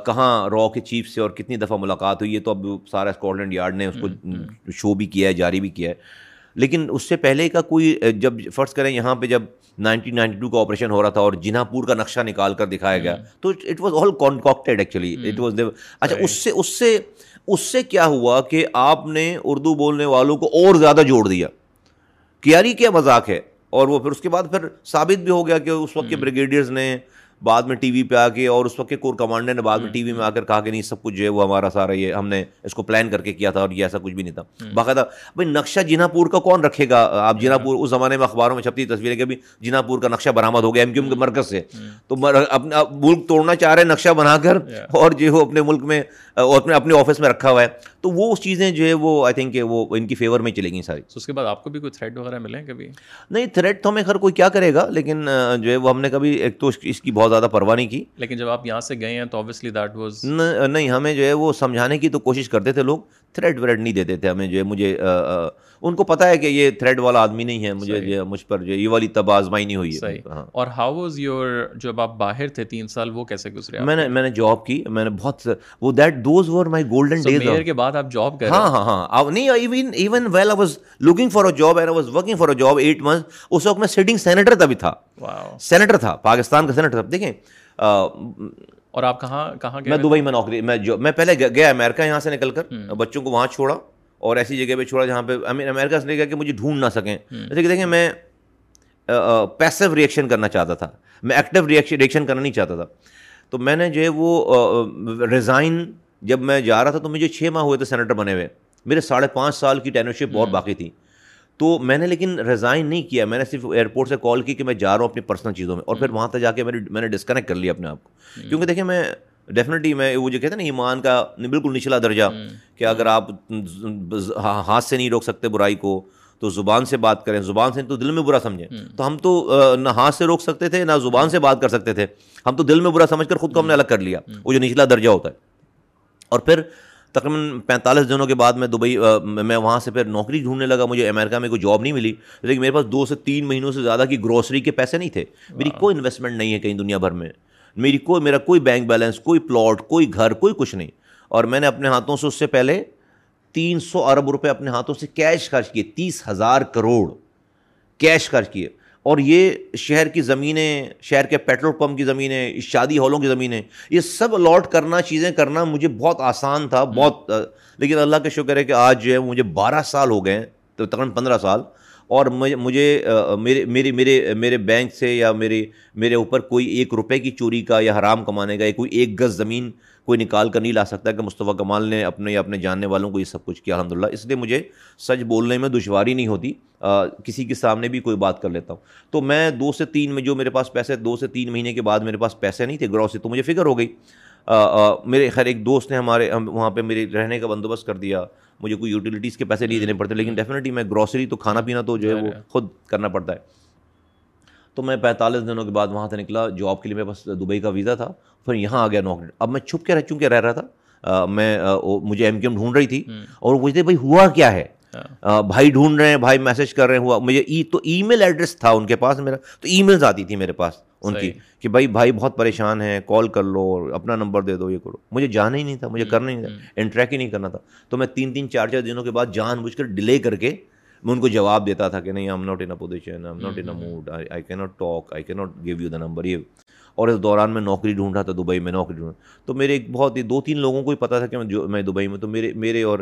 کہاں را کے چیف سے اور کتنی دفعہ ملاقات ہوئی ہے تو اب سارا اسکاٹ لینڈ یارڈ نے اس کو شو بھی کیا ہے جاری بھی کیا ہے۔ لیکن اس سے پہلے کا کوئی جب فرض کریں یہاں پہ جب نائنٹین نائنٹی ٹو کا آپریشن ہو رہا تھا اور جنہ پور کا نقشہ نکال کر دکھایا گیا تو it was all connected actually it was اچھا اس سے اس سے اس سے کیا ہوا کہ آپ نے اردو بولنے والوں کو اور زیادہ جوڑ دیا کہ یار یہ کیا مذاق ہے؟ اور وہ پھر اس کے بعد پھر ثابت بھی ہو گیا کہ اس وقت کے بریگیڈیئرز نے بعد میں ٹی وی پہ آ کے اور اس وقت کے کور کمانڈر نے بعد میں ٹی وی میں آ کر کہا کہ نہیں سب کچھ جو ہے وہ ہمارا سارا یہ ہم نے اس کو پلان کر کے کیا تھا اور یہ ایسا کچھ بھی نہیں تھا۔ باقاعدہ بھائی نقشہ جینا پور کا کون رکھے گا؟ آپ جینا پور اس زمانے میں اخباروں میں چھپتی تصویریں کہ بھی جینا پور کا نقشہ برآمد ہو گیا ایم کیو ایم کے مرکز سے۔ تو اپنا ملک توڑنا چاہ رہے نقشہ بنا کر اور جو ہے اپنے ملک میں اپنے اپنے آفس میں رکھا ہوا ہے۔ تو وہ اس چیزیں جو ہے وہ آئی تھنک وہ ان کی فیور میں چلے گی ساری۔ اس کے بعد آپ کو بھی کوئی تھریٹ وغیرہ ملے کبھی؟ نہیں تھریٹ تو ہمیں خیر کوئی کیا کرے گا لیکن جو ہے وہ ہم نے کبھی ایک تو اس کی بہت زیادہ پرواہ نہیں کی۔ لیکن جب آپ یہاں سے گئے ہیں تو آبویسلی دیٹ واز نہیں ہمیں جو ہے وہ سمجھانے کی تو کوشش کرتے تھے لوگ۔ تھریڈ وریڈ نہیں دیتے تھے ہمیں جو ہے مجھے ان کو پتا ہے کہ یہ تھریڈ والا آدمی نہیں ہے مجھے مجھ پر جو یہ والی تب آزمائی نہیں ہوئی ہے۔ ہاں۔ اور ہاؤ واز یور جب آپ باہر تھے تین سال وہ کیسے گزرے میں نے میں نے جاب کی میں نے بہت وہ that those were my golden days کے بعد آپ جاب کر ہاں ہاں ہاں۔ نہیں even even well I was looking for a job and I was working for a job eight month اس وقت میں سٹنگ سینیٹر تبھی تھا۔ سینیٹر تھا پاکستان کا سینیٹر تھا۔ دیکھیں اور آپ کہاں کہاں میں دبئی میں نوکری میں جو میں پہلے گیا امیرکا یہاں سے نکل کر بچوں کو وہاں چھوڑا اور ایسی جگہ پہ چھوڑا جہاں پہ امیرکا سے گیا کہ مجھے ڈھونڈ نہ سکیں۔ جیسے کہ دیکھیں میں پیسو ریئیکشن کرنا چاہتا تھا۔ میں ایکٹیو ریئیکشن ریئیکشن کرنا نہیں چاہتا تھا۔ تو میں نے جو ہے وہ ریزائن جب میں جا رہا تھا تو مجھے چھ ماہ ہوئے تھے سینیٹر بنے ہوئے۔ میرے ساڑھے پانچ سال کی ٹینرشپ بہت باقی تھی۔ تو میں نے لیکن ریزائن نہیں کیا میں نے صرف ایئرپورٹ سے کال کی کہ میں جا رہا ہوں اپنی پرسنل چیزوں میں اور پھر وہاں تک جا کے میں نے ڈسکنیکٹ کر لیا اپنے آپ کو۔ کیونکہ دیکھیں میں ڈیفینیٹلی میں وہ جو کہتے ہیں نا ایمان کا بالکل نچلا درجہ کہ اگر آپ ہاتھ سے نہیں روک سکتے برائی کو تو زبان سے بات کریں۔ زبان سے تو دل میں برا سمجھیں۔ تو ہم تو نہ ہاتھ سے روک سکتے تھے نہ زبان سے بات کر سکتے تھے۔ ہم تو دل میں برا سمجھ کر خود کو ہم نے الگ کر لیا۔ وہ جو نچلا درجہ ہوتا ہے۔ اور پھر تقریباً پینتالیس دنوں کے بعد میں دبئی میں وہاں سے پھر نوکری ڈھونڈنے لگا مجھے امریکہ میں کوئی جاب نہیں ملی۔ لیکن میرے پاس دو سے تین مہینوں سے زیادہ کی گروسری کے پیسے نہیں تھے۔ میری کوئی انویسٹمنٹ نہیں ہے کہیں دنیا بھر میں۔ میری کوئی میرا کوئی بینک بیلنس کوئی پلاٹ کوئی گھر کوئی کچھ نہیں۔ اور میں نے اپنے ہاتھوں سے اس سے پہلے تین سو ارب روپے اپنے ہاتھوں سے کیش خرچ کیے تیس ہزار کروڑ کیش خرچ کیے۔ اور یہ شہر کی زمینیں، شہر کے پیٹرول پمپ کی زمینیں، شادی ہالوں کی زمینیں، یہ سب الاٹ کرنا، چیزیں کرنا مجھے بہت آسان تھا، بہت، لیکن اللہ کا شکر ہے کہ آج جو ہے، مجھے بارہ سال ہو گئے ہیں تو تقریباً پندرہ سال اور مجھے میرے میرے میرے میرے بینک سے یا میرے میرے اوپر کوئی ایک روپے کی چوری کا یا حرام کمانے کا یا کوئی ایک گز زمین کوئی نکال کر نہیں لا سکتا کہ مصطفیٰ کمال نے اپنے یا اپنے جاننے والوں کو یہ سب کچھ کیا الحمد للہ اس لیے مجھے سچ بولنے میں دشواری نہیں ہوتی۔ کسی کے سامنے بھی کوئی بات کر لیتا ہوں۔ تو میں دو سے تین میں جو میرے پاس پیسے، دو سے تین مہینے کے بعد میرے پاس پیسے نہیں تھے گرو سے، تو مجھے فکر ہو گئی۔ میرے خیر ایک دوست نے ہمارے، ہم وہاں پہ میرے رہنے کا بندوبست کر دیا۔ مجھے کوئی یوٹیلیٹیز کے پیسے نہیں دینے پڑتے لیکن ڈیفینیٹلی میں گروسری تو کھانا پینا تو جو ہے وہ خود کرنا پڑتا ہے۔ تو میں پینتالیس دنوں کے بعد وہاں سے نکلا جاب کے لیے میرے پاس دبئی کا ویزا تھا پھر یہاں آ گیا نوکری۔ اب میں چھپ کے رہ چونکہ رہ رہا تھا میں مجھے ایم کیو ایم ڈھونڈ رہی تھی۔ اور پوچھتے بھائی ہوا کیا ہے؟ ہاں۔ بھائی ڈھونڈ رہے ہیں بھائی میسج کر رہے ہیں ہوا۔ مجھے ای تو ای میل ایڈریس تھا ان کے پاس میرا تو ای میلز آتی تھی میرے پاس۔ ان کی کہ بھائی بھائی بہت پریشان ہیں کال کر لو اپنا نمبر دے دو یہ کرو۔ مجھے جانا ہی نہیں تھا مجھے کرنا ہی نہیں تھا انٹریک ہی نہیں کرنا تھا۔ تو میں تین تین چار چار دنوں کے بعد جان بوجھ کر ڈیلے کر کے میں ان کو جواب دیتا تھا کہ نہیں am not in position am not in mood I کی ناٹ ٹاک آئی کی not give you the number یہ۔ اور اس دوران میں نوکری ڈھونڈ رہا تھا دبئی میں نوکری ڈھونڈ تو میرے ایک بہت ہی دو تین لوگوں کو ہی پتا تھا کہ میں جو میں دبئی میں تو میرے میرے اور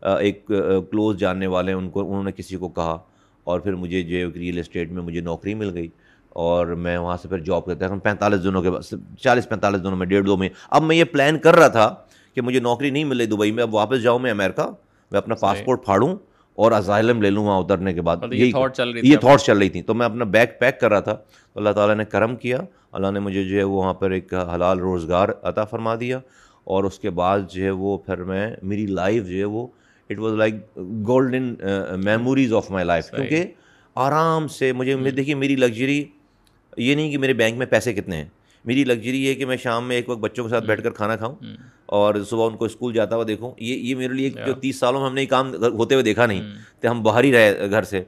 ایک کلوز جاننے والے ہیں ان کو انہوں نے کسی کو کہا۔ اور پھر مجھے جو ریئل اسٹیٹ میں مجھے نوکری مل گئی۔ اور میں وہاں سے پھر جاب کرتا ہوں پینتالیس دنوں کے بعد چالیس پینتالیس دنوں میں ڈیڑھ دو میں۔ اب میں یہ پلان کر رہا تھا کہ مجھے نوکری نہیں ملے دبئی میں۔ اب واپس جاؤں میں امریکہ میں اپنا پاسپورٹ پھاڑوں اور ازائلم لے لوں وہاں اترنے کے بعد۔ یہ تھاٹس چل رہی تھیں تو میں اپنا بیگ پیک کر رہا تھا۔ تو اللہ تعالیٰ نے کرم کیا۔ اللہ نے مجھے جو ہے وہ وہاں پر ایک حلال روزگار عطا فرما دیا۔ اور اس کے بعد جو ہے وہ پھر میں میری لائف جو ہے وہ it was like golden memories of my life کیونکہ آرام سے مجھے دیکھیے میری لگژری یہ نہیں کہ میرے بینک میں پیسے کتنے ہیں۔ میری لگژری یہ کہ میں شام میں ایک وقت بچوں کے ساتھ بیٹھ کر کھانا کھاؤں اور صبح ان کو اسکول جاتا ہوا دیکھوں۔ یہ یہ میرے لیے جو تیس سالوں میں ہم نے یہ کام ہوتے ہوئے دیکھا نہیں کہ ہم باہر ہی رہے گھر سے۔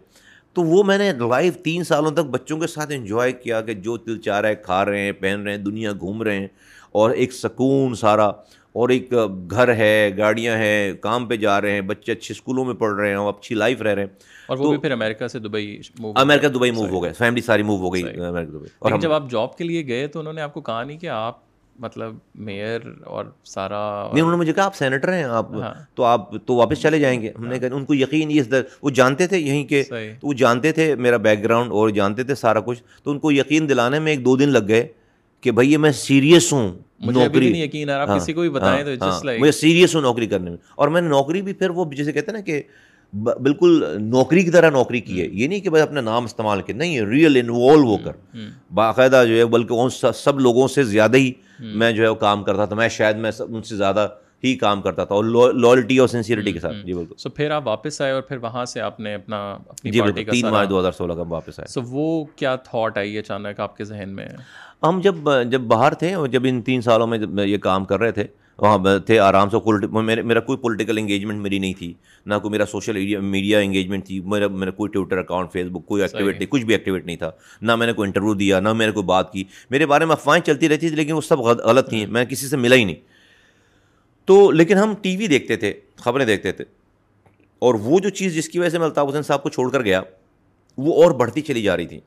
تو وہ میں نے لائف تین سالوں تک بچوں کے ساتھ انجوائے کیا کہ جو دل چاہ رہا ہے کھا رہے ہیں پہن رہے ہیں دنیا گھوم رہے ہیں اور ایک سکون سارا۔ اور ایک گھر ہے گاڑیاں ہیں کام پہ جا رہے ہیں بچے اچھے اسکولوں میں پڑھ رہے ہیں اور اچھی لائف رہ رہے ہیں۔ اور وہ بھی پھر امریکہ سے دبئی امریکہ دبئی موو ہو گئے فیملی ساری موو ہو گئی امریکہ دبئی اور جب آپ جاب کے لیے گئے تو انہوں نے آپ کو کہا نہیں کہ آپ مطلب میئر اور سارا نہیں انہوں نے مجھے کہا آپ سینیٹر ہیں آپ ہاں۔ تو آپ تو واپس چلے جائیں گے۔ ہم نے کہا ان کو یقین یہ وہ جانتے تھے یہیں کے تو وہ جانتے تھے میرا بیک گراؤنڈ اور جانتے تھے سارا کچھ۔ تو ان کو یقین دلانے میں ایک دو دن لگ گئے۔ کہ بھائی یہ میں سیریس ہوں نوکری۔ یقین ہاں، کسی کو بھی بتائیں تو ہاں، مجھے سیریس ہوں نوکری کرنے میں۔ اور میں نے نوکری بھی پھر وہ جیسے کہتے ہیں نا کہ بالکل نوکری کی طرح نوکری کی ہے۔ یہ نہیں کہ بھائی اپنا نام استعمال کیا نہیں ریئل انوالو ہو کر۔ باقاعدہ جو ہے بلکہ سب لوگوں سے زیادہ ہی میں جو ہے وہ کام کرتا تھا۔ میں شاید میں ان سے زیادہ ہی کام کرتا تھا اور لوئلٹی اور سنسیئرٹی کے ساتھ. جی بالکل. سو پھر آپ واپس آئے اور پھر وہاں سے آپ نے اپنا جی بالکل. تین مارچ دو ہزار سولہ کا واپس آئے. سو وہ کیا تھاٹ آئی اچانک آپ کے ذہن میں؟ ہم جب جب باہر تھے اور جب ان تین سالوں میں یہ کام کر رہے تھے وہاں تھے آرام سے میرا کوئی پولیٹیکل انگیجمنٹ میری نہیں تھی. نہ کوئی میرا سوشل میڈیا انگیجمنٹ تھی. میرا میرا کوئی ٹویٹر اکاؤنٹ فیس بک کوئی ایکٹیویٹ نہیں کچھ بھی ایکٹیویٹ نہیں تھا. نہ میں نے کوئی انٹرویو دیا نہ میں نے کوئی بات کی. میرے بارے میں افواہیں چلتی رہتی تھی لیکن وہ سب غلط تھیں. میں کسی سے ملا ہی نہیں. تو لیکن ہم ٹی وی دیکھتے تھے خبریں دیکھتے تھے۔ اور وہ جو چیز جس کی وجہ سے میں الطاف حسین صاحب کو چھوڑ کر گیا وہ اور بڑھتی چلی جا رہی تھی۔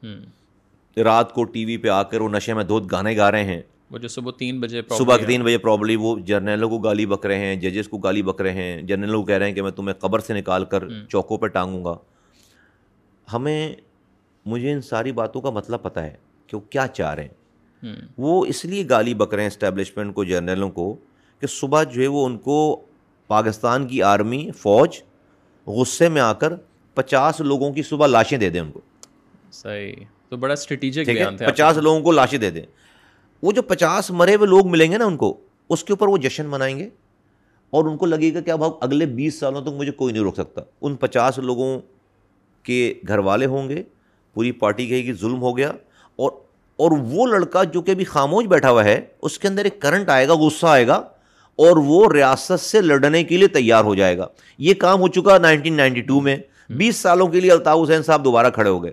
رات کو ٹی وی پہ آ کر وہ نشے میں دودھ گانے گا رہے ہیں۔ وہ جو صبح تین بجے صبح کے تین بجے پرابلی وہ جرنیلوں کو گالی بک رہے ہیں ججز کو گالی بک رہے ہیں۔ جرنیلوں کو کہہ رہے ہیں کہ میں تمہیں قبر سے نکال کر چوکوں پہ ٹانگوں گا۔ ہمیں مجھے ان ساری باتوں کا مطلب پتہ ہے کہ وہ کیا چاہ رہے ہیں۔ وہ اس لیے گالی بک رہے ہیں اسٹیبلشمنٹ کو جرنیلوں کو کہ صبح جو ہے وہ ان کو پاکستان کی آرمی فوج غصے میں آ کر پچاس لوگوں کی صبح لاشیں دے دیں ان کو۔ صحیح۔ تو بڑا اسٹریٹجک پچاس لوگوں کو لاشیں دے دیں۔ وہ جو پچاس مرے ہوئے لوگ ملیں گے نا ان کو اس کے اوپر وہ جشن منائیں گے اور ان کو لگے گا کہ اب اگلے بیس سالوں تک مجھے کوئی نہیں روک سکتا۔ ان پچاس لوگوں کے گھر والے ہوں گے پوری پارٹی کہے گی ظلم ہو گیا اور اور وہ لڑکا جو کہ ابھی خاموش بیٹھا ہوا ہے اس کے اندر ایک کرنٹ آئے گا غصہ آئے گا اور وہ ریاست سے لڑنے کے لیے تیار ہو جائے گا۔ یہ کام ہو چکا نائنٹین نائنٹی ٹو میں۔ بیس سالوں کے لیے الطاف حسین صاحب دوبارہ کھڑے ہو گئے۔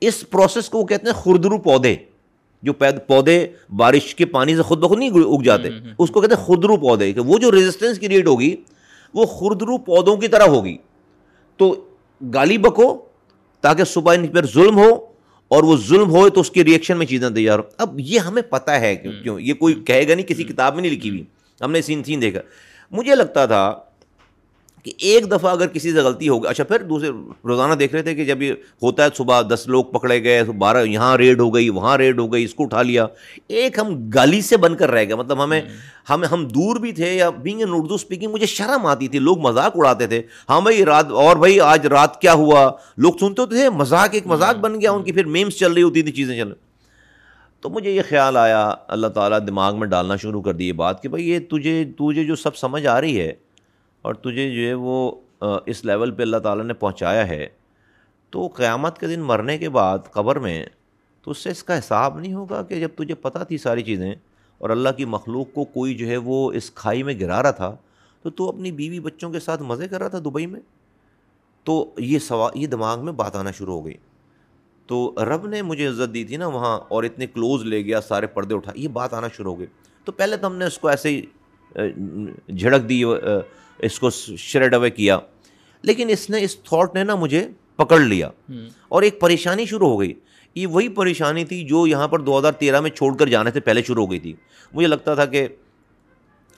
اس پروسیس کو وہ کہتے ہیں خردرو پودے جو پودے بارش کے پانی سے خود بخود نہیں اگ جاتے۔ اس کو کہتے ہیں خردرو پودے کہ وہ جو ریزسٹنس کریٹ ہوگی وہ خردرو پودوں کی طرح ہوگی۔ تو گالی بکو تاکہ صبح ان پر ظلم ہو اور وہ ظلم ہوئے تو اس کے ریئیکشن میں چیزیں تیار ہو اب یہ ہمیں پتہ ہے کیوں یہ کوئی کہے گا نہیں کسی کتاب میں نہیں لکھی ہوئی۔ ہم نے سین سین دیکھا۔ مجھے لگتا تھا کہ ایک دفعہ اگر کسی سے غلطی ہوگی اچھا پھر دوسرے روزانہ دیکھ رہے تھے کہ جب یہ ہوتا ہے صبح دس لوگ پکڑے گئے، بارہ یہاں ریڈ ہو گئی، وہاں ریڈ ہو گئی، اس کو اٹھا لیا۔ ایک ہم گالی سے بن کر رہ گئے۔ مطلب ہمیں، ہم ہم دور بھی تھے یا بینگ ان اردو اسپیکنگ مجھے شرم آتی تھی۔ لوگ مذاق اڑاتے تھے۔ ہاں بھائی، رات، اور بھائی، آج رات کیا ہوا؟ لوگ سنتے ہوتے تھے، مذاق ایک مذاق بن گیا، ان کی پھر میمس چل رہی ہوتی تھی، چیزیں چل تو مجھے یہ خیال آیا، اللہ تعالیٰ دماغ میں ڈالنا شروع کر دی یہ بات کہ بھائی یہ تجھے تجھے جو سب سمجھ آ رہی ہے اور تجھے جو ہے وہ اس لیول پہ اللہ تعالیٰ نے پہنچایا ہے، تو قیامت کے دن مرنے کے بعد قبر میں تو اس سے اس کا حساب نہیں ہوگا کہ جب تجھے پتہ تھی ساری چیزیں اور اللہ کی مخلوق کو کوئی جو ہے وہ اس کھائی میں گرا رہا تھا، تو تو اپنی بیوی بچوں کے ساتھ مزے کر رہا تھا دبئی میں؟ تو یہ سوا، یہ دماغ میں بات آنا شروع ہو گئی۔ تو رب نے مجھے عزت دی تھی نا وہاں اور اتنے کلوز لے گیا سارے پردے اٹھا یہ بات آنا شروع ہو گئی۔ تو پہلے تو ہم نے اس کو ایسے ہی جھڑک دی اس کو شریڈ اوے کیا۔ لیکن اس نے اس تھاٹ نے نا مجھے پکڑ لیا۔ اور ایک پریشانی شروع ہو گئی۔ یہ وہی پریشانی تھی جو یہاں پر دو ہزار تیرہ میں چھوڑ کر جانے سے پہلے شروع ہو گئی تھی۔ مجھے لگتا تھا کہ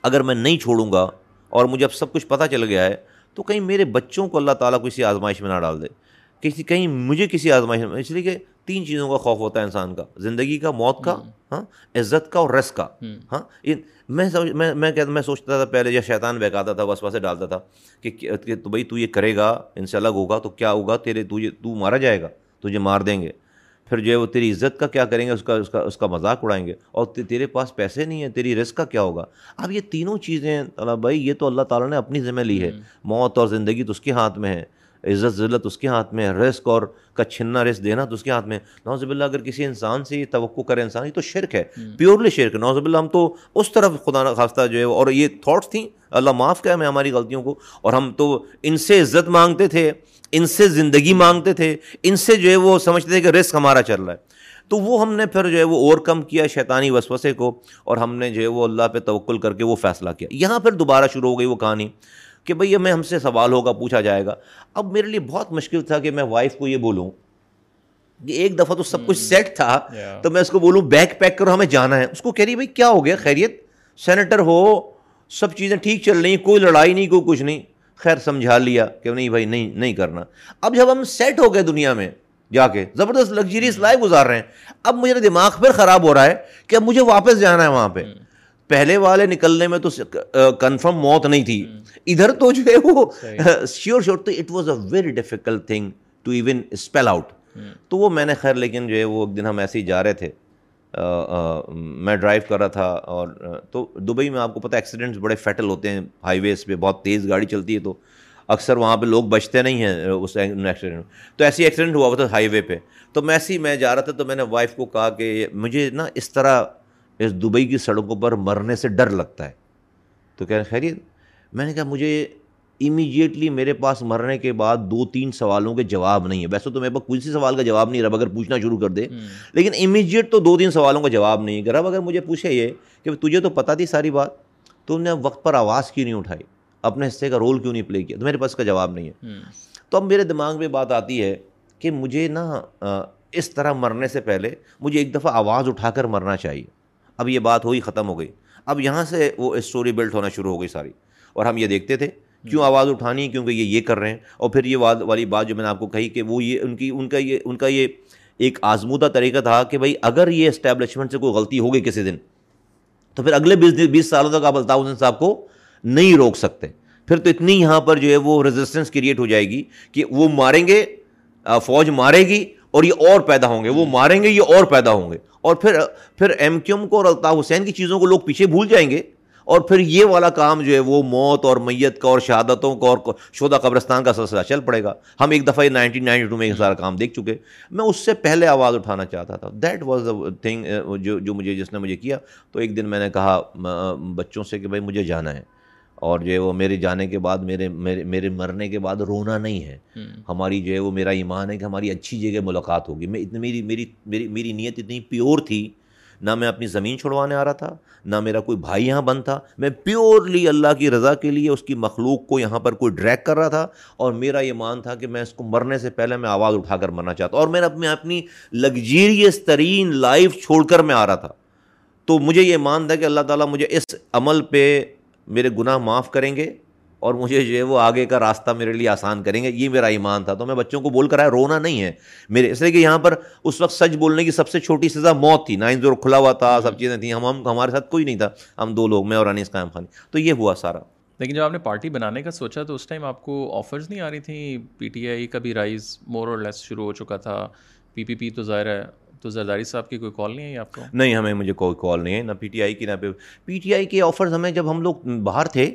اگر میں نہیں چھوڑوں گا اور مجھے اب سب کچھ پتہ چل گیا ہے تو کہیں میرے بچوں کو اللہ تعالیٰ کسی آزمائش میں نہ ڈال دے۔ کسی کہیں مجھے کسی آزمائش میں اس لیے کہ تین چیزوں کا خوف ہوتا ہے انسان کا۔ زندگی کا موت کا ہاں عزت کا اور رس کا۔ ہاں میں میں میں کہتا میں سوچتا تھا پہلے یا شیطان بہکاتا تھا بس وسے ڈالتا تھا کہ تو بھائی تو یہ کرے گا ان سے الگ ہوگا تو کیا ہوگا؟ تیرے تو تو مارا جائے گا تجھے مار دیں گے۔ پھر جو ہے وہ تیری عزت کا کیا کریں گے؟ اس کا اس کا اس کا مذاق اڑائیں گے۔ اور تیرے پاس پیسے نہیں ہیں تیری رزق کا کیا ہوگا؟ اب یہ تینوں چیزیں اللہ بھائی یہ تو اللہ تعالیٰ نے اپنی ذمہ لی ہے۔ موت اور زندگی تو اس کے ہاتھ میں ہے۔ عزت ذلت اس کے ہاتھ میں رزق اور کا چھننا رزق دینا تو اس کے ہاتھ میں۔ نوزب اللہ اگر کسی انسان سے یہ توقع کرے انسان یہ تو شرک ہے پیورلی شرک نوزب اللہ ہم تو اس طرف خدا نخواستہ جو ہے اور یہ تھاٹس تھیں۔ اللہ معاف کیا ہمیں ہماری غلطیوں کو۔ اور ہم تو ان سے عزت مانگتے تھے ان سے زندگی مانگتے تھے ان سے جو ہے وہ سمجھتے تھے کہ رزق ہمارا چل رہا ہے۔ تو وہ ہم نے پھر جو ہے وہ اوور کم کیا شیطانی وسوسے کو اور ہم نے جو ہے وہ اللہ پہ توکل کر کے وہ فیصلہ کیا۔ یہاں پھر دوبارہ شروع ہو گئی وہ کہانی۔ کہ بھئی میں ہم سے سوال ہوگا پوچھا جائے گا۔ اب میرے لیے بہت مشکل تھا کہ میں وائف کو یہ بولوں کہ ایک دفعہ تو سب کچھ سیٹ تھا تو میں اس کو بولوں بیک پیک کرو ہمیں جانا ہے۔ اس کو کہہ رہی بھائی کیا ہو گیا؟ خیریت؟ سینیٹر ہو سب چیزیں ٹھیک چل رہی ہیں کوئی لڑائی نہیں کوئی کچھ نہیں۔ خیر سمجھا لیا کہ نہیں بھائی نہیں نہیں کرنا۔ اب جب ہم سیٹ ہو گئے دنیا میں جا کے زبردست لگژریس لائف گزار رہے ہیں۔ اب مجھے دماغ پھر خراب ہو رہا ہے کہ اب مجھے واپس جانا ہے وہاں پہ۔ پہلے والے نکلنے میں تو کنفرم موت نہیں تھی۔ ادھر تو جو ہے وہ شیور شیور تو it was a very difficult thing to even spell out تو وہ میں نے خیر لیکن جو ہے وہ ایک دن ہم ایسے ہی جا رہے تھے۔ میں ڈرائیو کر رہا تھا اور تو دبئی میں آپ کو پتہ ایکسیڈنٹس بڑے فیٹل ہوتے ہیں ہائی ویز پہ بہت تیز گاڑی چلتی ہے تو اکثر وہاں پہ لوگ بچتے نہیں ہیں اس ایکسیڈنٹ تو ایسی ایکسیڈنٹ ہوا ہوا تھا ہائی وے پہ۔ تو میں ایسی میں جا رہا تھا تو میں نے وائف کو کہا کہ مجھے نا اس طرح اس دبئی کی سڑکوں پر مرنے سے ڈر لگتا ہے۔ تو کہہ رہے خیریت؟ میں نے کہا مجھے امیجیٹلی میرے پاس مرنے کے بعد دو تین سوالوں کے جواب نہیں ہے ویسے تو میرے پاس کسی سوال کا جواب نہیں رب اگر پوچھنا شروع کر دے۔ لیکن امیجیٹ تو دو تین سوالوں کا جواب نہیں ہے۔ رب اگر مجھے پوچھے یہ کہ تجھے تو پتہ تھی ساری بات تو نے وقت پر آواز کیوں نہیں اٹھائی؟ اپنے حصے کا رول کیوں نہیں پلے کیا؟ تو میرے پاس کا جواب نہیں ہے۔ تو اب میرے دماغ میں بات آتی ہے کہ مجھے نا اس طرح مرنے سے پہلے مجھے ایک دفعہ آواز اٹھا کر مرنا چاہیے۔ اب یہ بات ہوئی، ختم ہو گئی۔ اب یہاں سے وہ اسٹوری بلٹ ہونا شروع ہو گئی ساری۔ اور ہم یہ دیکھتے تھے، کیوں آواز اٹھانی، کیونکہ یہ یہ کر رہے ہیں۔ اور پھر یہ والی بات جو میں نے آپ کو کہی کہ وہ یہ ان کی ان کا یہ ان کا یہ ایک آزمودہ طریقہ تھا کہ بھائی اگر یہ اسٹیبلشمنٹ سے کوئی غلطی ہو گئی کسی دن، تو پھر اگلے بیس بیس سالوں تک آپ الطاف حسین صاحب کو نہیں روک سکتے۔ پھر تو اتنی یہاں پر جو ہے وہ ریزسٹنس کریٹ ہو جائے گی کہ وہ ماریں گے فوج مارے گی اور یہ اور پیدا ہوں گے، وہ ماریں گے، یہ اور پیدا ہوں گے۔ اور پھر پھر ایم کیوم کو اور الطاف حسین کی چیزوں کو لوگ پیچھے بھول جائیں گے اور پھر یہ والا کام جو ہے وہ موت اور میت کا اور شہادتوں کا اور شدہ قبرستان کا سلسلہ چل پڑے گا۔ ہم ایک دفعہ نائنٹین نائنٹی ٹو میں یہ سارا کام دیکھ چکے۔ میں اس سے پہلے آواز اٹھانا چاہتا تھا۔ دیٹ واز دا تھنگ جو جو مجھے، جس نے مجھے کیا۔ تو ایک دن میں نے کہا بچوں سے کہ بھائی مجھے جانا ہے۔ اور جو ہے وہ میرے جانے کے بعد میرے میرے میرے مرنے کے بعد رونا نہیں ہے۔ ہماری جو ہے وہ میرا ایمان ہے کہ ہماری اچھی جگہ ملاقات ہوگی۔ میں اتنی میری میری میری میری نیت اتنی پیور تھی نہ میں اپنی زمین چھڑوانے آ رہا تھا نہ میرا کوئی بھائی یہاں بند تھا۔ میں پیورلی اللہ کی رضا کے لیے اس کی مخلوق کو یہاں پر کوئی ڈریک کر رہا تھا اور میرا یہ مان تھا کہ میں اس کو مرنے سے پہلے میں آواز اٹھا کر مرنا چاہتا اور میں اپنی اپنی لگزیریس ترین لائف چھوڑ کر میں آ رہا تھا۔ تو مجھے یہ مان تھا کہ اللہ تعالیٰ مجھے اس عمل پہ میرے گناہ معاف کریں گے اور مجھے جو ہے وہ آگے کا راستہ میرے لیے آسان کریں گے، یہ میرا ایمان تھا۔ تو میں بچوں کو بول کر آیا، رونا نہیں ہے۔ میرے، اس لیے کہ یہاں پر اس وقت سچ بولنے کی سب سے چھوٹی سزا موت تھی۔ نائن زور کھلا ہوا تھا، سب چیزیں تھیں۔ ہم ہم، ہمارے ساتھ کوئی نہیں تھا۔ ہم دو لوگ، میں اور انیس قائم خانی تو یہ ہوا سارا۔ لیکن جب آپ نے پارٹی بنانے کا سوچا تو اس ٹائم آپ کو آفرز نہیں آ رہی تھیں؟ پی ٹی آئی کا بھی رائز مور اور لیس شروع ہو چکا تھا۔ پی پی پی تو ظاہر ہے تو زرداری صاحب کی کوئی کال نہیں ہے آپ کو؟ نہیں، ہمیں مجھے کوئی کال نہیں ہے نہ پی ٹی آئی کی، نہ پی ٹی آئی کے آفرز ہمیں جب ہم لوگ باہر تھے،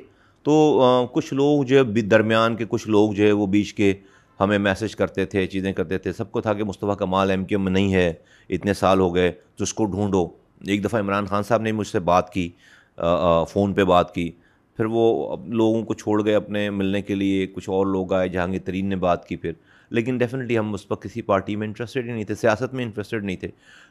تو کچھ لوگ جو ہے درمیان کے کچھ لوگ جو ہے، وہ بیچ کے ہمیں میسج کرتے تھے، چیزیں کرتے تھے۔ سب کو تھا کہ مصطفیٰ کمال ایم کیو میں نہیں ہے، اتنے سال ہو گئے، تو اس کو ڈھونڈو۔ ایک دفعہ عمران خان صاحب نے مجھ سے بات کی فون پہ بات کی۔ پھر وہ لوگوں کو چھوڑ گئے اپنے ملنے کے لیے، کچھ اور لوگ آئے جہانگیر ترین نے بات کی۔ پھر لیکن ڈیفینیٹلی ہم اس وقت کسی پارٹی میں انٹرسٹیڈ ہی نہیں تھے سیاست میں انٹرسٹیڈ نہیں تھے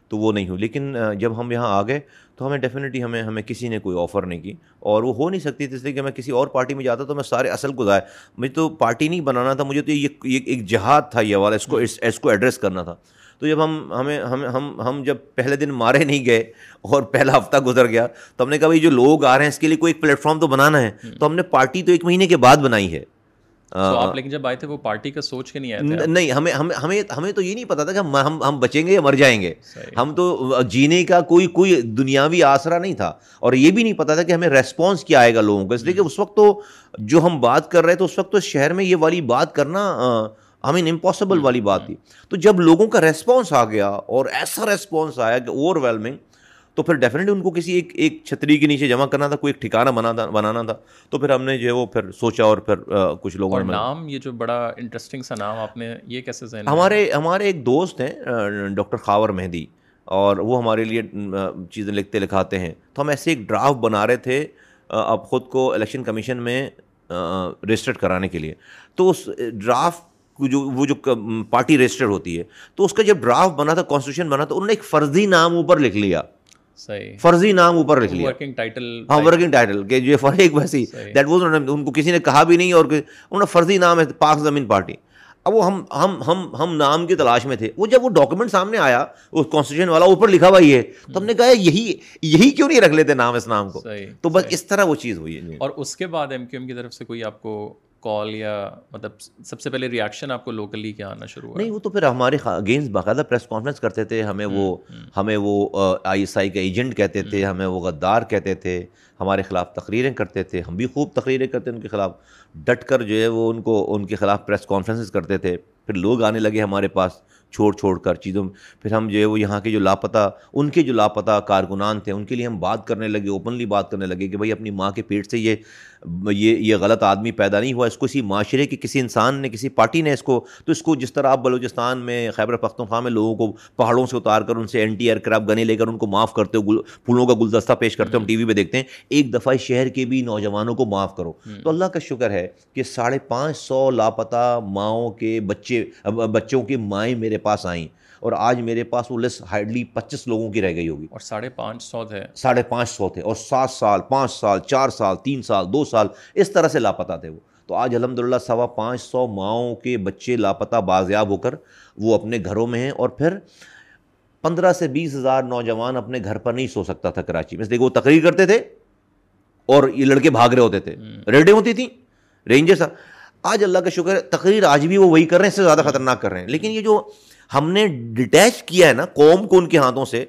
تو وہ نہیں ہوئی۔ لیکن جب ہم یہاں آ گئے تو ہمیں ڈیفینیٹلی ہمیں ہمیں کسی نے کوئی آفر نہیں کی۔ اور وہ ہو نہیں سکتی تھی اس لیے کہ میں کسی اور پارٹی میں جاتا تو میں سارے اصل کو ضائع مجھے تو پارٹی نہیں بنانا تھا مجھے تو یہ ایک جہاد تھا یہ والا اس کو اس کو ایڈریس کرنا تھا۔ تو جب ہم ہمیں ہم ہم ہم جب پہلے دن مارے نہیں گئے اور پہلا ہفتہ گزر گیا تو ہم نے کہا بھائی جو لوگ آ رہے ہیں اس کے لیے کوئی ایک پلیٹ فارم تو بنانا ہے۔ تو ہم نے پارٹی تو ایک مہینے کے بعد بنائی ہے۔ آپ لیکن جب آئے تھے وہ پارٹی کا سوچ کے نہیں آئے نہیں ہمیں ہمیں ہمیں تو یہ نہیں پتا تھا کہ ہم ہم بچیں گے یا مر جائیں گے۔ ہم تو جینے کا کوئی کوئی دنیاوی آسرا نہیں تھا۔ اور یہ بھی نہیں پتا تھا کہ ہمیں ریسپانس کیا آئے گا لوگوں کا اس لیے کہ اس وقت تو جو ہم بات کر رہے تھے اس وقت تو شہر میں یہ والی بات کرنا ہمیں امپاسبل والی بات تھی۔ تو جب لوگوں کا ریسپانس آ گیا اور ایسا ریسپانس آیا کہ اوور ویلمنگ تو پھر ڈیفینیٹلی ان کو کسی ایک ایک چھتری کے نیچے جمع کرنا تھا کوئی ایک ٹھکانا بنانا بنانا تھا۔ تو پھر ہم نے جو ہے وہ پھر سوچا اور پھر کچھ لوگوں نے نام یہ جو بڑا انٹرسٹنگ سا نام آپ نے یہ کیسے ذہن ہمارے ہمارے ایک دوست ہیں ڈاکٹر خاور مہدی۔ اور وہ ہمارے لیے چیزیں لکھتے لکھاتے ہیں۔ تو ہم ایسے ایک ڈرافٹ بنا رہے تھے اب خود کو الیکشن کمیشن میں رجسٹر کرانے کے لیے۔ تو اس ڈرافٹ جو وہ جو پارٹی رجسٹر ہوتی ہے تو اس کا جب ڈرافٹ بنا تھا کانسٹیٹیوشن بنا تو انہوں نے ایک فرضی نام اوپر لکھ لیا۔ فرضی نام اوپر لکھ لیا۔ ہاں ورکنگ ٹائٹل کہ جو فرق ویسی دیٹ واز ان کو کسی نے کہا بھی نہیں اور انہوں نے فرضی نام ہے پاک زمین پارٹی۔ اب وہ ہم ہم ہم ہم نام کی تلاش میں تھے۔ وہ جب وہ ڈاکومنٹ سامنے آیا اس کانسٹیٹیوشن والا اوپر لکھا ہوا یہ تو ہم نے کہا یہی یہی کیوں نہیں رکھ لیتے نام اس نام کو؟ تو بس اس طرح وہ چیز ہوئی۔ ہے اور اس کے بعد ایم کیو ایم کی طرف سے کوئی آپ کو کال یا مطلب سب سے پہلے ریئیکشن آپ کو لوکلی کیا آنا شروع ہوا؟ نہیں وہ تو پھر ہمارے اگینسٹ باقاعدہ پریس کانفرنس کرتے تھے ہمیں وہ ہمیں وہ آئی ایس آئی کا ایجنٹ کہتے تھے ہمیں وہ غدار کہتے تھے ہمارے خلاف تقریریں کرتے تھے ہم بھی خوب تقریریں کرتے ان کے خلاف ڈٹ کر جو ہے وہ ان کو ان کے خلاف پریس کانفرنسز کرتے تھے پھر لوگ آنے لگے ہمارے پاس چھوڑ چھوڑ کر چیزوں پھر ہم جو ہے وہ یہاں کے جو لاپتہ ان کے جو لاپتہ کارکنان تھے ان کے لیے ہم بات کرنے لگے اوپنلی بات کرنے لگے کہ بھائی اپنی ماں کے پیٹ سے یہ یہ یہ غلط آدمی پیدا نہیں ہوا اس کو کسی معاشرے کے کسی انسان نے کسی پارٹی نے اس کو تو اس کو جس طرح آپ بلوچستان میں خیبر پختونخوا میں لوگوں کو پہاڑوں سے اتار کر ان سے اینٹی ایئر کرافٹ گنے لے کر ان کو معاف کرتے ہو پھولوں کا گلدستہ پیش کرتے ہو ہم ٹی وی پہ دیکھتے ہیں ایک دفعہ شہر کے بھی نوجوانوں کو معاف کرو۔ تو اللہ کا شکر ہے کہ ساڑھے پانچ سو لاپتہ ماؤں کے بچے بچوں کی مائیں میرے پاس آئیں اور آج میرے پاس وہ لسٹ ہائڈلی پچیس لوگوں کی رہ گئی ہوگی۔ اور ساڑھے پانچ سو تھے۔ ساڑھے پانچ سو تھے اور سات سال پانچ سال چار سال تین سال دو سال اس طرح سے لاپتہ تھے وہ۔ تو آج الحمد للہ سوا پانچ سو ماؤں کے بچے لاپتہ بازیاب ہو کر وہ اپنے گھروں میں ہیں اور پھر پندرہ سے بیس ہزار نوجوان اپنے گھر پر نہیں سو سکتا تھا کراچی میں۔ دیکھو وہ تقریر کرتے تھے اور یہ لڑکے بھاگ رہے ہوتے تھے۔ ریڈیں ہوتی تھیں رینجر سر آج اللہ کا شکر ہے تقریر آج بھی وہ وہی کر رہے ہیں اس سے زیادہ خطرناک کر رہے ہیں۔ لیکن یہ جو ہم نے ڈیٹیچ کیا ہے نا قوم کو ان کے ہاتھوں سے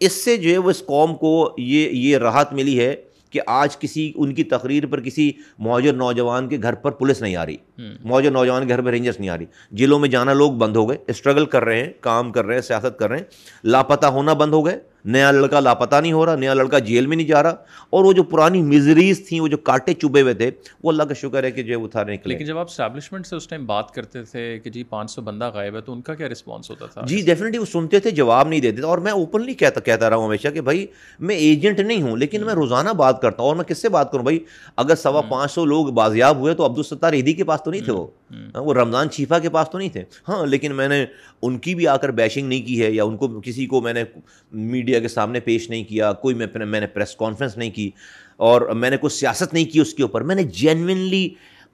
اس سے جو ہے وہ اس قوم کو یہ یہ راحت ملی ہے کہ آج کسی ان کی تقریر پر کسی موجود نوجوان کے گھر پر پولیس نہیں آ رہی۔ موجود نوجوان کے گھر پہ رینجرس نہیں آ رہی۔ جیلوں میں جانا لوگ بند ہو گئے اسٹرگل کر رہے ہیں کام کر رہے ہیں سیاست کر رہے ہیں لاپتہ ہونا بند ہو گئے۔ نیا لڑکا لاپتہ نہیں ہو رہا نیا لڑکا جیل میں نہیں جا رہا۔ اور وہ جو پرانی مزریز تھیں وہ جو کاٹے چبے ہوئے تھے وہ اللہ کا شکر ہے کہ جو ہے وہ تھا نکلے۔ لیکن جب آپ اسٹیبلشمنٹ سے اس ٹائم بات کرتے تھے کہ جی پانچ سو بندہ غائب ہے تو ان کا کیا رسپانس ہوتا تھا؟ جی ڈیفینیٹلی وہ سنتے تھے جواب نہیں دیتے تھے۔ اور میں اوپنلی کہتا کہتا رہا ہوں ہمیشہ کہ بھائی میں ایجنٹ نہیں ہوں لیکن میں روزانہ بات کرتا ہوں۔ اور میں کس سے بات کروں؟ بھائی اگر سوا پانچ سو لوگ بازیاب ہوئے تو عبدالستار عیدی کے پاس تو نہیں تھے وہ۔ وہ رمضان شیفا کے پاس تو نہیں تھے۔ ہاں لیکن میں نے ان کی بھی آ کر بیشنگ نہیں کی ہے یا ان کو کسی کو میں نے میڈیا کے سامنے پیش نہیں کیا کوئی میں میں نے پریس کانفرنس نہیں کی اور میں نے کوئی سیاست نہیں کی اس کے اوپر۔ میں نے جینونلی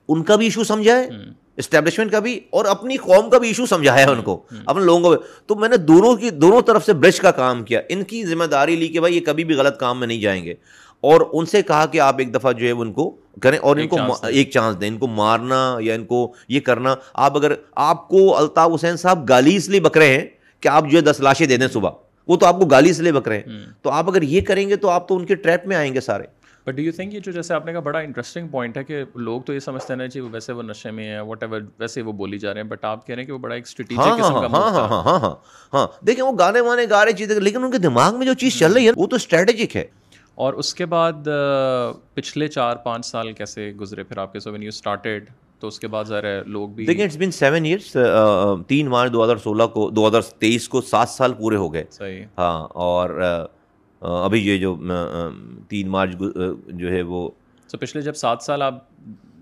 ان کا بھی ایشو سمجھا ہے اسٹیبلشمنٹ کا بھی اور اپنی قوم کا بھی ایشو سمجھایا ہے ان کو۔ اپنے لوگوں کو تو میں نے دونوں کی دونوں طرف سے برش کا کام کیا۔ ان کی ذمہ داری لی کہ بھائی یہ کبھی بھی غلط کام میں نہیں جائیں گے۔ اور ان سے کہا کہ آپ ایک دفعہ جو ہے ان کو کریں اور ان کو ایک چانس دیں ان کو مارنا یا ان کو یہ کرنا۔ آپ اگر آپ کو الطاف حسین صاحب گالی اس لیے بک رہے ہیں کہ آپ جو ہے دس لاشیں دے دیں صبح وہ تو آپ کو گالی اس لیے بک رہے ہیں۔ تو آپ اگر یہ کریں گے تو آپ تو ان کے ٹریپ میں آئیں گے سارے۔ بٹ ڈو یو تھنک یہ جو جیسے آپ نے کہا بڑا انٹرسٹنگ پوائنٹ ہے کہ لوگ تو یہ سمجھتے ہیں نا جی ویسے وہ نشے میں ہیں واٹ ایور ویسے وہ بولی جا رہے ہیں۔ بٹ آپ کہہ رہے ہیں کہ وہ بڑا ایک اسٹریٹجک قسم کا ہاں ہاں ہاں ہاں ہاں دیکھیں وہ گانے وانے گا رہے چیزیں لیکن ان کے دماغ میں جو چیز چل رہی ہے وہ تو اسٹریٹجک ہے۔ اور اس کے بعد پچھلے چار پانچ سال کیسے گزرے؟ پھر آپ کے سو وین یو اسٹارٹیڈ تو اس کے بعد ذرا لوگ بھی دیکھیں اٹس بن سیون ایئرس تین مارچ دو ہزار سولہ کو دو ہزار تیئیس کو سات سال پورے ہو گئے۔ صحیح۔ ہاں اور ابھی یہ جو تین مارچ جو ہے وہ۔ تو پچھلے جب سات سال آپ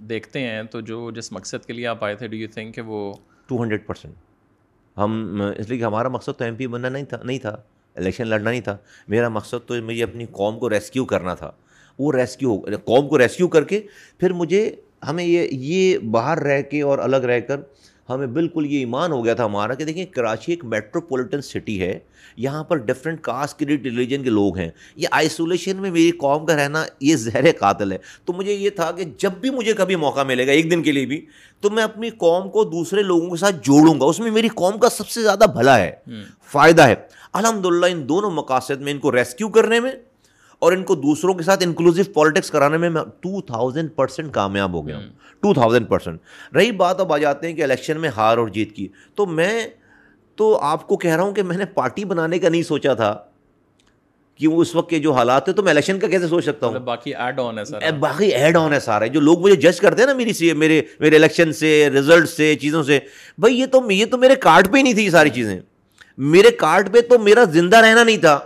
دیکھتے ہیں تو جو جس مقصد کے لیے آپ آئے تھے ڈو یو تھنک کہ وہ ٹو ہنڈریڈ پرسینٹ ہم اس لیے کہ ہمارا مقصد تو ایم پی بننا نہیں تھا نہیں تھا۔ الیکشن لڑنا نہیں تھا۔ میرا مقصد تو مجھے اپنی قوم کو ریسکیو کرنا تھا۔ وہ ریسکیو قوم کو ریسکیو کر کے پھر مجھے ہمیں یہ یہ باہر رہ کے اور الگ رہ کر ہمیں بالکل یہ ایمان ہو گیا تھا ہمارا کہ دیکھیں کراچی ایک میٹروپولیٹن سٹی ہے یہاں پر ڈفرینٹ کاسٹ کے ریلیجن کے لوگ ہیں۔ یہ آئسولیشن میں میری قوم کا رہنا یہ زہر قاتل ہے۔ تو مجھے یہ تھا کہ جب بھی مجھے کبھی موقع ملے گا ایک دن کے لیے بھی تو میں اپنی قوم کو دوسرے لوگوں کے ساتھ جوڑوں گا۔ اس میں میری قوم کا سب سے زیادہ بھلا ہے فائدہ ہے۔ الحمد ان دونوں مقاصد میں ان کو ریسکیو کرنے میں اور ان کو دوسروں کے ساتھ انکلوزو پالیٹکس کرانے میں میں ٹو تھاؤزینڈ پرسینٹ کامیاب ہو گیا ہوں۔ ٹو تھاؤزینڈ پرسینٹ رہی بات اب آ جاتے ہیں کہ الیکشن میں ہار اور جیت کی۔ تو میں تو آپ کو کہہ رہا ہوں کہ میں نے پارٹی بنانے کا نہیں سوچا تھا کہ وہ اس وقت کے جو حالات ہیں تو میں الیکشن کا کیسے سوچ سکتا ہوں؟ مطلب باقی ایڈ آن ہے سر باقی ایڈ آن ہے سارے جو لوگ مجھے جج کرتے ہیں نا میری میرے میرے الیکشن سے رزلٹ سے چیزوں سے بھائی یہ تو یہ تو میرے کارڈ پہ ہی نہیں تھی یہ ساری چیزیں۔ میرے کارڈ پہ تو میرا زندہ رہنا نہیں تھا۔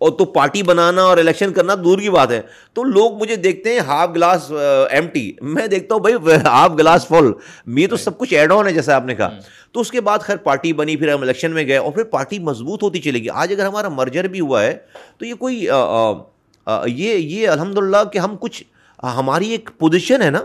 اور تو پارٹی بنانا اور الیکشن کرنا دور کی بات ہے۔ تو لوگ مجھے دیکھتے ہیں ہاف گلاس ایم ٹی میں دیکھتا ہوں بھائی ہاف گلاس فل یہ تو سب کچھ ایڈ آن ہے جیسا آپ نے کہا۔ تو اس کے بعد خیر پارٹی بنی پھر ہم الیکشن میں گئے اور پھر پارٹی مضبوط ہوتی چلے گی آج اگر ہمارا مرجر بھی ہوا ہے تو یہ کوئی یہ یہ الحمد للہ کہ ہم کچھ ہماری ایک پوزیشن ہے نا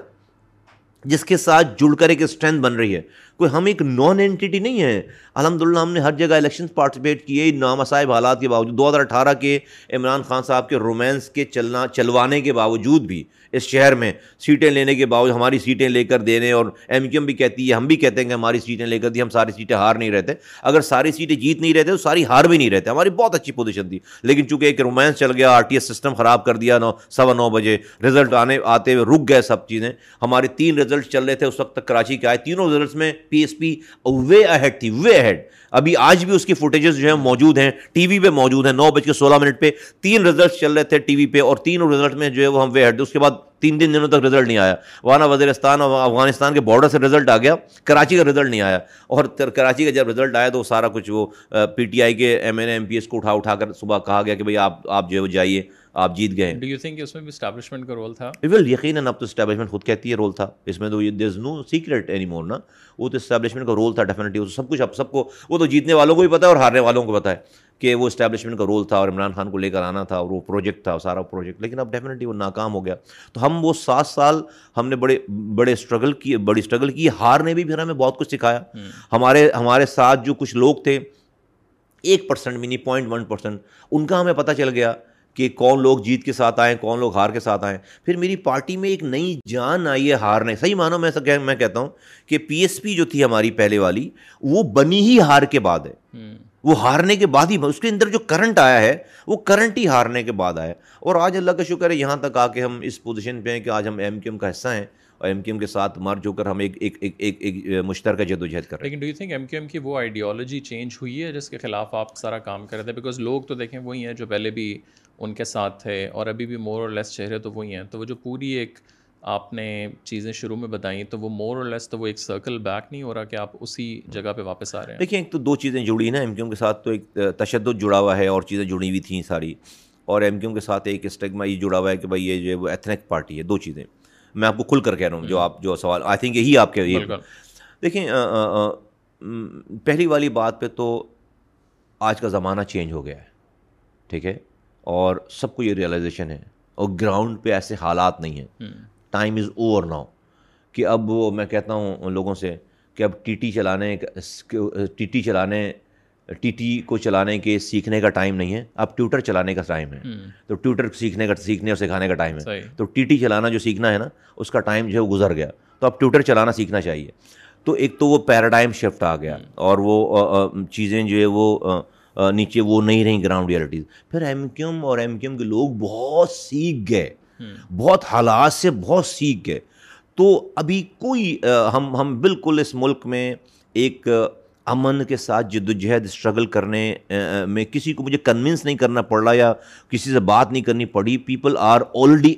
جس کے ساتھ جڑ کر ایک اسٹرینتھ بن رہی ہے۔ کوئی ہم ایک نان اینٹی نہیں ہے الحمد للہ ہم نے ہر جگہ الیکشن پارٹیسپیٹ کیے نامسائب حالات کے باوجود، دو ہزار اٹھارہ کے عمران خان صاحب کے رومانس کے چلنا، چلوانے کے باوجود بھی اس شہر میں سیٹیں لینے کے باوجود ہماری سیٹیں لے کر دینے اور ایم کیو ایم بھی کہتی ہے، ہم بھی کہتے ہیں کہ ہماری سیٹیں لے کر دی، ہم ساری سیٹیں ہار نہیں رہتے۔ اگر ساری سیٹیں جیت نہیں رہتے تو ساری ہار بھی نہیں رہتے۔ ہماری بہت اچھی پوزیشن تھی۔ لیکن چونکہ ایک رومانس چل گیا آر ٹی ایس سسٹم خراب کر دیا، نو، سوا نو بجے رزلٹ آنے، آتے ہوئے رک گئے سب چیزیں۔ ہمارے تین رزلٹ چل رہے تھے، اس وقت تک کراچی کے آئے۔ تینوں رزلٹس میں پی ایس پی وے اہیڈ تھی وے اہیڈ ابھی آج بھی اس کی فوٹیجز جو ہیں موجود ہیں ٹی وی پہ موجود ہیں، نو بج کے سولہ منٹ پہ تین رزلٹس چل رہے تھے ٹی وی پہ اور تینوں رزلٹ میں جو ہے وہ ہم وے ہیڈ اس کے بعد تین تین دنوں تک رزلٹ نہیں آیا۔ وہاں وزیرستان اور افغانستان کے بارڈر سے رزلٹ آ گیا۔ کراچی کا رزلٹ نہیں آیا۔ اور کراچی کا جب رزلٹ آیا تو سارا کچھ وہ پی ٹی آئی کے M N M P S کو اٹھا اٹھا کر صبح کہا گیا کہ بھائی آپ آپ جو ہے وہ جائیے۔ آپ جیت گئے ڈو یو تھنک اس میں بھی اسٹیبلشمنٹ کا رول تھا؟ یقیناً اب تو اسٹیبلشمنٹ خود کہتی ہے رول تھا۔ اس میں تو دیر از نو سیکریٹ اینی مور نا۔ وہ تو اسٹیبلشمنٹ کا رول تھا ڈیفینیٹلی سب کچھ اب سب کو وہ تو جیتنے والوں کو بھی پتا ہے اور ہارنے والوں کو پتا ہے کہ وہ اسٹیبلشمنٹ کا رول تھا اور عمران خان کو لے کر آنا تھا اور وہ پروجیکٹ تھا سارا پروجیکٹ لیکن اب ڈیفینیٹلی وہ ناکام ہو گیا۔ تو ہم وہ سات سال ہم نے بڑے بڑے اسٹرگل کیے بڑی اسٹرگل کی۔ ہار نے بھی پھر ہمیں بہت کچھ سکھایا۔ ہمارے ہمارے ساتھ جو کچھ لوگ تھے ایک پرسینٹ بھی نہیں پوائنٹ ون پرسینٹ ان کا ہمیں پتہ چل گیا۔ کہ کون لوگ جیت کے ساتھ آئیں کون لوگ ہار کے ساتھ آئیں۔ پھر میری پارٹی میں ایک نئی جان آئی ہے ہار نے۔ صحیح مانو میں میں کہتا ہوں کہ پی ایس پی جو تھی ہماری پہلے والی وہ بنی ہی ہار کے بعد ہے۔ وہ ہارنے کے بعد ہی اس کے اندر جو کرنٹ آیا ہے وہ کرنٹ ہی ہارنے کے بعد آیا اور آج اللہ کا شکر ہے یہاں تک آ کے ہم اس پوزیشن پہ ہیں کہ آج ہم ایم کیو ایم کا حصہ ہیں اور ایم کیو ایم کے ساتھ مرج ہو کر ہم ایک ایک ایک ایک ایک مشترکہ جد و جہد کر رہے ہیں۔ لیکن do you think M Q M کی وہ آئیڈیالوجی چینج ہوئی ہے جس کے خلاف آپ سارا کام کر رہے تھے؟ بیکاز لوگ تو دیکھیں وہی ہیں جو پہلے بھی ان کے ساتھ تھے اور ابھی بھی مور اور لیس چہرے تو وہی ہیں۔ تو وہ جو پوری ایک آپ نے چیزیں شروع میں بتائیں تو وہ مور اور لیس تو وہ ایک سرکل بیک نہیں ہو رہا کہ آپ اسی جگہ پہ واپس آ رہے ہیں؟ دیکھیں ایک تو دو چیزیں جڑی نا ایم کیو کے ساتھ تو ایک تشدد جڑا ہوا ہے اور چیزیں جڑی ہوئی تھیں ساری۔ اور ایم کیو کے ساتھ ایک اسٹیگما یہ جڑا ہوا ہے کہ بھائی یہ جو ہے وہ ایتھنک پارٹی ہے دو چیزیں۔ میں آپ کو کھل کر کہہ رہا ہوں جو آپ جو سوال آئی تھنک یہی آپ کے دیکھیں پہلی والی بات پہ تو آج کا زمانہ چینج ہو گیا ہے۔ ٹھیک ہے؟ اور سب کو یہ ریئلائزیشن ہے اور گراؤنڈ پہ ایسے حالات نہیں ہیں۔ ٹائم از اوور ناؤ کہ اب وہ میں کہتا ہوں لوگوں سے کہ اب ٹی ٹی چلانے ٹی ٹی چلانے ٹی ٹی کو چلانے کے سیکھنے کا ٹائم نہیں ہے۔ اب ٹیوٹر چلانے کا ٹائم ہے۔ تو ٹیوٹر سیکھنے کا سیکھنے اور سکھانے کا ٹائم ہے۔ تو ٹی ٹی چلانا جو سیکھنا ہے نا اس کا ٹائم جو ہے وہ گزر گیا۔ تو اب ٹیوٹر چلانا سیکھنا چاہیے۔ تو ایک تو وہ پیراڈائم شفٹ آ گیا۔ اور وہ چیزیں جو ہے وہ نیچے وہ نہیں رہیں گراؤنڈ ریئلٹیز پھر ایم کیو ایم اور ایم کیو ایم کے لوگ بہت سیکھ گئے۔ بہت حالات سے بہت سیکھ گئے۔ تو ابھی کوئی ہم ہم بالکل اس ملک میں ایک امن کے ساتھ جد و جہد اسٹرگل کرنے میں کسی کو مجھے کنونس نہیں کرنا پڑ رہا یا کسی سے بات نہیں کرنی پڑی people are already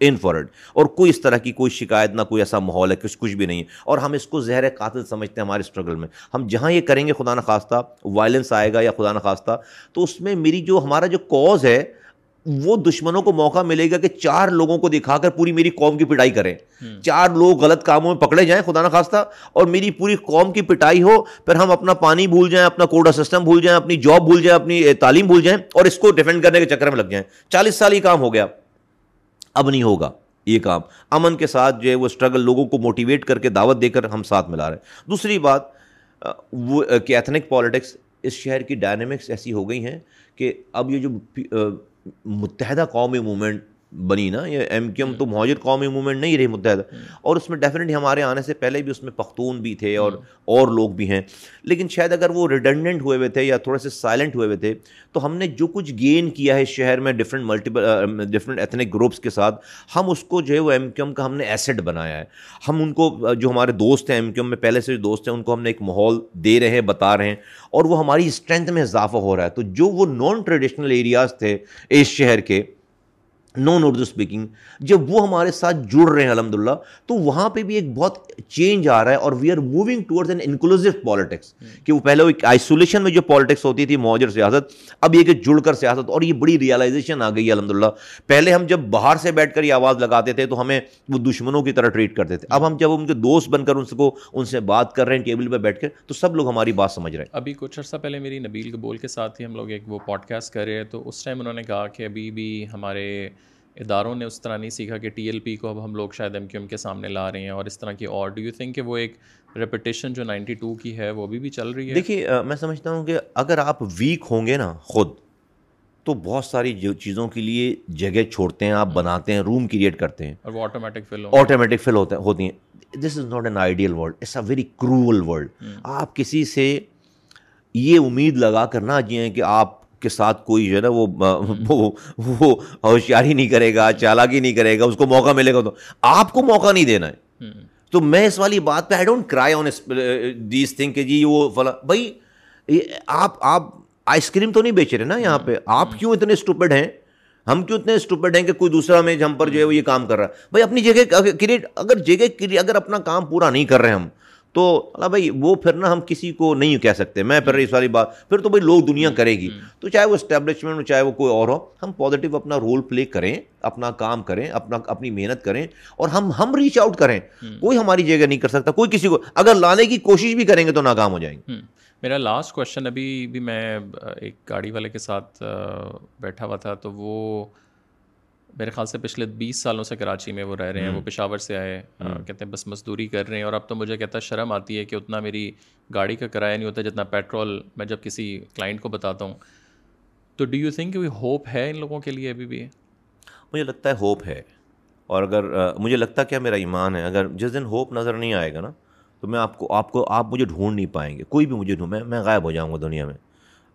in for it اور کوئی اس طرح کی کوئی شکایت نہ، کوئی ایسا ماحول ہے، کچھ کچھ بھی نہیں ہے۔ اور ہم اس کو زہر قاتل سمجھتے ہیں ہمارے اسٹرگل میں۔ ہم جہاں یہ کریں گے خدا نخواستہ وائلنس آئے گا یا خدا نخواستہ، تو اس میں میری جو ہمارا جو کوز ہے وہ دشمنوں کو موقع ملے گا کہ چار لوگوں کو دکھا کر پوری میری قوم کی پٹائی کریں۔ چار لوگ غلط کاموں میں پکڑے جائیں خدا نخواستہ اور میری پوری قوم کی پٹائی ہو پھر ہم اپنا پانی بھول جائیں اپنا کوڈا سسٹم بھول جائیں اپنی جاب بھول جائیں اپنی تعلیم بھول جائیں اور اس کو ڈیفینڈ کرنے کے چکر میں لگ جائیں۔ چالیس سال یہ کام ہو گیا۔ اب نہیں ہوگا یہ کام۔ امن کے ساتھ جو ہے وہ اسٹرگل لوگوں کو موٹیویٹ کر کے دعوت دے کر ہم ساتھ ملا رہے ہیں۔ دوسری بات وہ کہ ایتھنک پالیٹکس اس شہر کی ڈائنمکس ایسی ہو گئی ہیں کہ اب یہ جو متحدہ قومی موومنٹ بنی نا یہ ایم کیو ایم تو مہاجر قومی موومنٹ نہیں رہی متحدہ۔ اور اس میں ڈیفینیٹلی ہمارے آنے سے پہلے بھی اس میں پختون بھی تھے اور اور لوگ بھی ہیں۔ لیکن شاید اگر وہ ریڈنڈنٹ ہوئے ہوئے تھے یا تھوڑے سے سائلنٹ ہوئے ہوئے تھے تو ہم نے جو کچھ گین کیا ہے اس شہر میں different multiple different ethnic groups کے ساتھ ہم اس کو جو ہے وہ ایم کیو ایم کا ہم نے ایسڈ بنایا ہے۔ ہم ان کو جو ہمارے دوست ہیں ایم کیو ایم میں پہلے سے جو دوست ہیں ان کو ہم نے ایک ماحول دے رہے ہیں بتا رہے ہیں۔ اور وہ ہماری اسٹرینتھ میں اضافہ ہو رہا ہے۔ تو جو وہ نان ٹریڈیشنل ایریاز تھے اس شہر کے نان اردو اسپیکنگ جب وہ ہمارے ساتھ جڑ رہے ہیں الحمد للہ تو وہاں پہ بھی ایک بہت چینج آ رہا ہے اور we are moving towards an inclusive politics کہ وہ پہلے ایک آئسولیشن میں جو پالیٹکس ہوتی تھی معجر سیاست، اب یہ کہ جڑ کر سیاست، اور یہ بڑی ریئلائزیشن آ گئی ہے الحمد للہ پہلے ہم جب باہر سے بیٹھ کر یہ آواز لگاتے تھے، تو ہمیں وہ دشمنوں کی طرح ٹریٹ کرتے تھے۔ اب ہم جب ان کے دوست بن کر ان سے کو ان سے بات کر رہے ہیں ٹیبل پہ بیٹھ کر، تو سب لوگ ہماری بات سمجھ رہے ہیں۔ ابھی کچھ عرصہ پہلے میری نبیل قبول کے ساتھ ہی ہم لوگ ایک وہ پوڈ کاسٹ کر رہے ہیں، تو اس ٹائم انہوں نے کہا کہ ابھی بھی ہمارے اداروں نے اس طرح نہیں سیکھا کہ ٹی ایل پی کو اب ہم لوگ شاید ایم کیو ایم کے سامنے لا رہے ہیں اور اس طرح کی اور ڈو یو تھنک کہ وہ ایک ریپٹیشن جو نائنٹی ٹو کی ہے وہ ابھی بھی چل رہی ہے؟ دیکھیے میں سمجھتا ہوں کہ اگر آپ ویک ہوں گے نا خود تو بہت ساری چیزوں کے لیے جگہ چھوڑتے ہیں آپ بناتے ہیں روم کریٹ کرتے ہیں۔ اور وہ آٹومیٹک فل آٹومیٹک فل ہوتا ہوتی ہیں۔ This is not an ideal world it's a very cruel world آپ کسی سے یہ امید لگا کر نہ جئیں کہ آپ کے ساتھ کوئی جو ہے نا وہ وہ ہوشیاری نہیں کرے گا چالاکی نہیں کرے گا اس کو موقع ملے گا تو۔ آپ کو موقع نہیں دینا ہے۔ تو میں اس والی بات پہ آئی ڈونٹ کرائی آن دیس تھنگ کہ جی وہ فلاں بھائی آپ آپ آئس کریم تو نہیں بیچ رہے نا یہاں پہ؟ آپ کیوں اتنے اسٹوپڈ ہیں؟ ہم کیوں اتنے اسٹوپڈ ہیں کہ کوئی دوسرا میں ہم پر جو ہے وہ یہ کام کر رہا ہے؟ بھائی اپنی جگہ کریٹ اگر جگہ اگر اپنا کام پورا نہیں کر رہے ہم تو اللہ بھائی وہ پھر نا ہم کسی کو نہیں کہہ سکتے میں پھر اس والی بات پھر تو بھائی لوگ دنیا کرے گی۔ تو چاہے وہ اسٹیبلشمنٹ ہو چاہے وہ کوئی اور ہو ہم پازیٹیو اپنا رول پلے کریں اپنا کام کریں اپنا اپنی محنت کریں اور ہم ہم ریچ آؤٹ کریں۔ کوئی ہماری جگہ نہیں کر سکتا کوئی کسی کو اگر لانے کی کوشش بھی کریں گے تو ناکام ہو جائیں گے۔ میرا لاسٹ کوشچن ابھی بھی میں ایک گاڑی والے کے ساتھ بیٹھا ہوا تھا تو وہ میرے خیال سے پچھلے بیس سالوں سے کراچی میں وہ رہ رہے ہیں وہ پشاور سے آئے کہتے ہیں بس مزدوری کر رہے ہیں اور اب تو مجھے کہتا ہے شرم آتی ہے کہ اتنا میری گاڑی کا کرایہ نہیں ہوتا جتنا پیٹرول میں جب کسی کلائنٹ کو بتاتا ہوں۔ تو ڈو یو تھنک کوئی ہوپ ہے ان لوگوں کے لیے ابھی بھی؟ مجھے لگتا ہے ہوپ ہے۔ اور اگر مجھے لگتا کیا میرا ایمان ہے؟ اگر جس دن ہوپ نظر نہیں آئے گا نا تو میں آپ کو آپ کو آپ مجھے ڈھونڈ نہیں پائیں گے۔ کوئی بھی مجھے ڈھونڈ میں میں غائب ہو جاؤں گا دنیا میں۔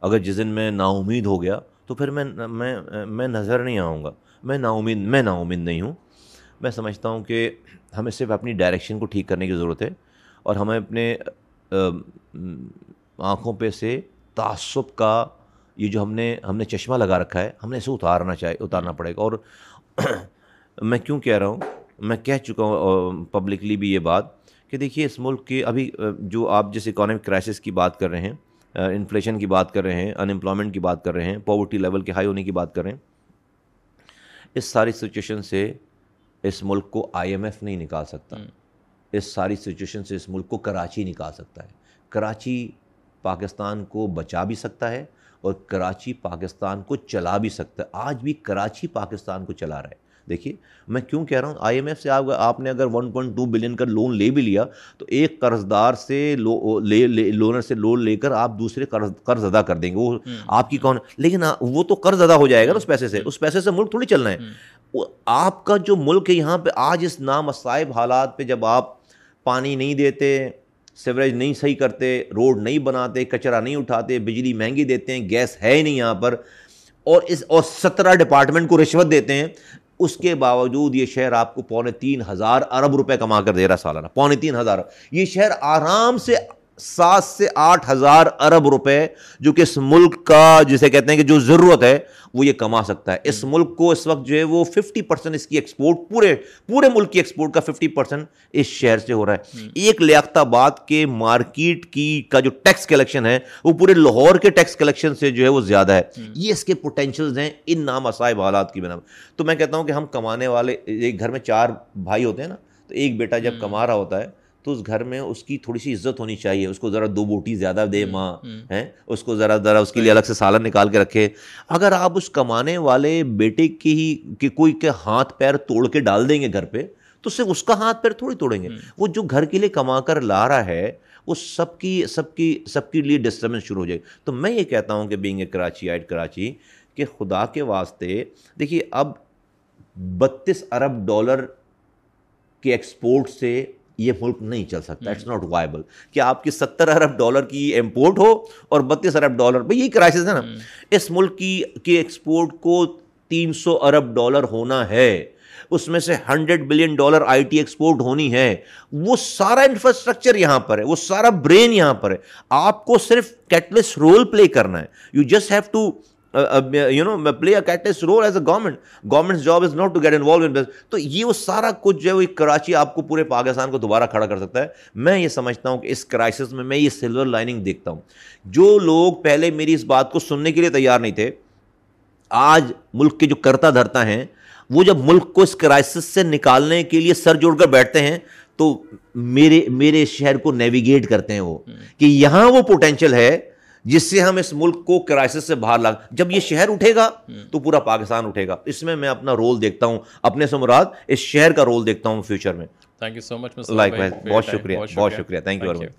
اگر جس دن میں نا امید ہو گیا تو پھر میں میں میں نظر نہیں آؤں گا۔ میں نا امید میں نا امید نہیں ہوں۔ میں سمجھتا ہوں کہ ہمیں صرف اپنی ڈائریکشن کو ٹھیک کرنے کی ضرورت ہے اور ہمیں اپنے آنکھوں پہ سے تعصب کا یہ جو ہم نے ہم نے چشمہ لگا رکھا ہے، ہم نے اسے اتارنا چاہیے اتارنا پڑے گا۔ اور میں کیوں کہہ رہا ہوں؟ میں کہہ چکا ہوں پبلکلی بھی یہ بات کہ دیکھیے اس ملک کے ابھی جو آپ جس اکانومک کرائسس کی بات کر رہے ہیں انفلیشن کی بات کر رہے ہیں ان امپلائمنٹ کی بات کر رہے ہیں پاورٹی لیول کے ہائی ہونے کی بات کر رہے ہیں اس ساری سچویشن سے اس ملک کو آئی ایم ایف نہیں نکال سکتا۔ اس ساری سچویشن سے اس ملک کو کراچی نکال سکتا ہے۔ کراچی پاکستان کو بچا بھی سکتا ہے اور کراچی پاکستان کو چلا بھی سکتا ہے۔ آج بھی کراچی پاکستان کو چلا رہا ہے۔ دیکھیے میں کیوں کہہ رہا ہوں؟ آئی ایم ایف سے آپ نے اگر ون پوائنٹ ٹو بلین کا لون لے بھی لیا تو ایک قرض دار سے لے لونر سے لون لے کر آپ دوسرے قرض قرض ادا کر دیں گے۔ وہ آپ کی کون لیکن وہ تو قرض ادا ہو جائے گا نا اس پیسے سے۔ اس پیسے سے ملک تھوڑی چلنا ہے۔ آپ کا جو ملک ہے یہاں پہ آج اس نامصائب حالات پہ جب آپ پانی نہیں دیتے سیوریج نہیں صحیح کرتے روڈ نہیں بناتے کچرا نہیں اٹھاتے بجلی مہنگی دیتے ہیں گیس ہے ہی نہیں یہاں پر اور اس اور سترہ ڈپارٹمنٹ کو رشوت دیتے ہیں اس کے باوجود یہ شہر آپ کو پونے تین ہزار ارب روپے کما کر دے رہا سالانہ، پونے تین ہزار۔ یہ شہر آرام سے سات سے آٹھ ہزار ارب روپے جو کہ اس ملک کا جسے کہتے ہیں کہ جو ضرورت ہے وہ یہ کما سکتا ہے۔ اس ملک کو اس وقت جو ہے وہ ففٹی پرسینٹ اس کی ایکسپورٹ پورے پورے ملک کی ایکسپورٹ کا ففٹی پرسینٹ اس شہر سے ہو رہا ہے۔ ایک لیاقت آباد کے مارکیٹ کی کا جو ٹیکس کلیکشن ہے وہ پورے لاہور کے ٹیکس کلیکشن سے جو ہے وہ زیادہ ہے۔ یہ اس کے پوٹینشیلز ہیں ان نامصائب حالات کی بنا تو میں کہتا ہوں کہ ہم کمانے والے ایک گھر میں چار بھائی ہوتے ہیں نا تو ایک بیٹا جب کما رہا ہوتا ہے تو اس گھر میں اس کی تھوڑی سی عزت ہونی چاہیے اس کو ذرا دو بوٹی زیادہ دے ماں ہیں؟ اس کو ذرا ذرا اس کے لیے الگ سے سالن نکال کے رکھے۔ اگر آپ اس کمانے والے بیٹے کی ہی کہ کوئی کے ہاتھ پیر توڑ کے ڈال دیں گے گھر پہ تو صرف اس کا ہاتھ پیر تھوڑی توڑیں گے۔ وہ جو گھر کے لیے کما کر لا رہا ہے وہ سب کی سب کی سب کے لیے ڈسٹربنس شروع ہو جائے۔ تو میں یہ کہتا ہوں کہ being a Karachiite Karachi کہ خدا کے واسطے دیکھیے اب بتیس ارب ڈالر کے ایکسپورٹ سے یہ ملک نہیں چل سکتا۔ اٹس ناٹ وائبل کہ آپ کی ستر ارب ڈالر کی امپورٹ ہو اور بتیس ارب ڈالر بھائی یہی کرائسس ہے نا۔ اس ملک کی کی ایکسپورٹ کو تین سو ارب ڈالر ہونا ہے۔ اس میں سے hundred billion dollar I T export ہونی ہے۔ وہ سارا انفراسٹرکچر یہاں پر ہے وہ سارا برین یہاں پر ہے۔ آپ کو صرف کیٹلس رول پلے کرنا ہے۔ You just have to you know play a cat's role as a government government job is not to get involve in تو یہ وہ سارا کچھ جو ہے وہ کراچی آپ کو پورے پاکستان کو دوبارہ کھڑا کر سکتا ہے. میں یہ سمجھتا ہوں کہ اس کرائسس میں میں یہ سلور لائننگ دیکھتا ہوں. جو لوگ پہلے میری اس بات کو سننے کے لیے تیار نہیں تھے آج ملک کے جو کرتا دھرتا ہیں وہ جب ملک کو اس کرائسس سے نکالنے کے لیے سر جوڑ کر بیٹھتے ہیں تو میرے میرے شہر کو نیویگیٹ کرتے ہیں وہ. کہ یہاں وہ پوٹینشیل ہے جس سے ہم اس ملک کو کرائسس سے باہر لگ جب یہ شہر اٹھے گا تو پورا پاکستان اٹھے گا۔ اس میں میں اپنا رول دیکھتا ہوں اپنے سے مراد اس شہر کا رول دیکھتا ہوں فیوچر میں۔ Thank you so much like بہت شکریہ بہت شکریہ۔ Thank you very much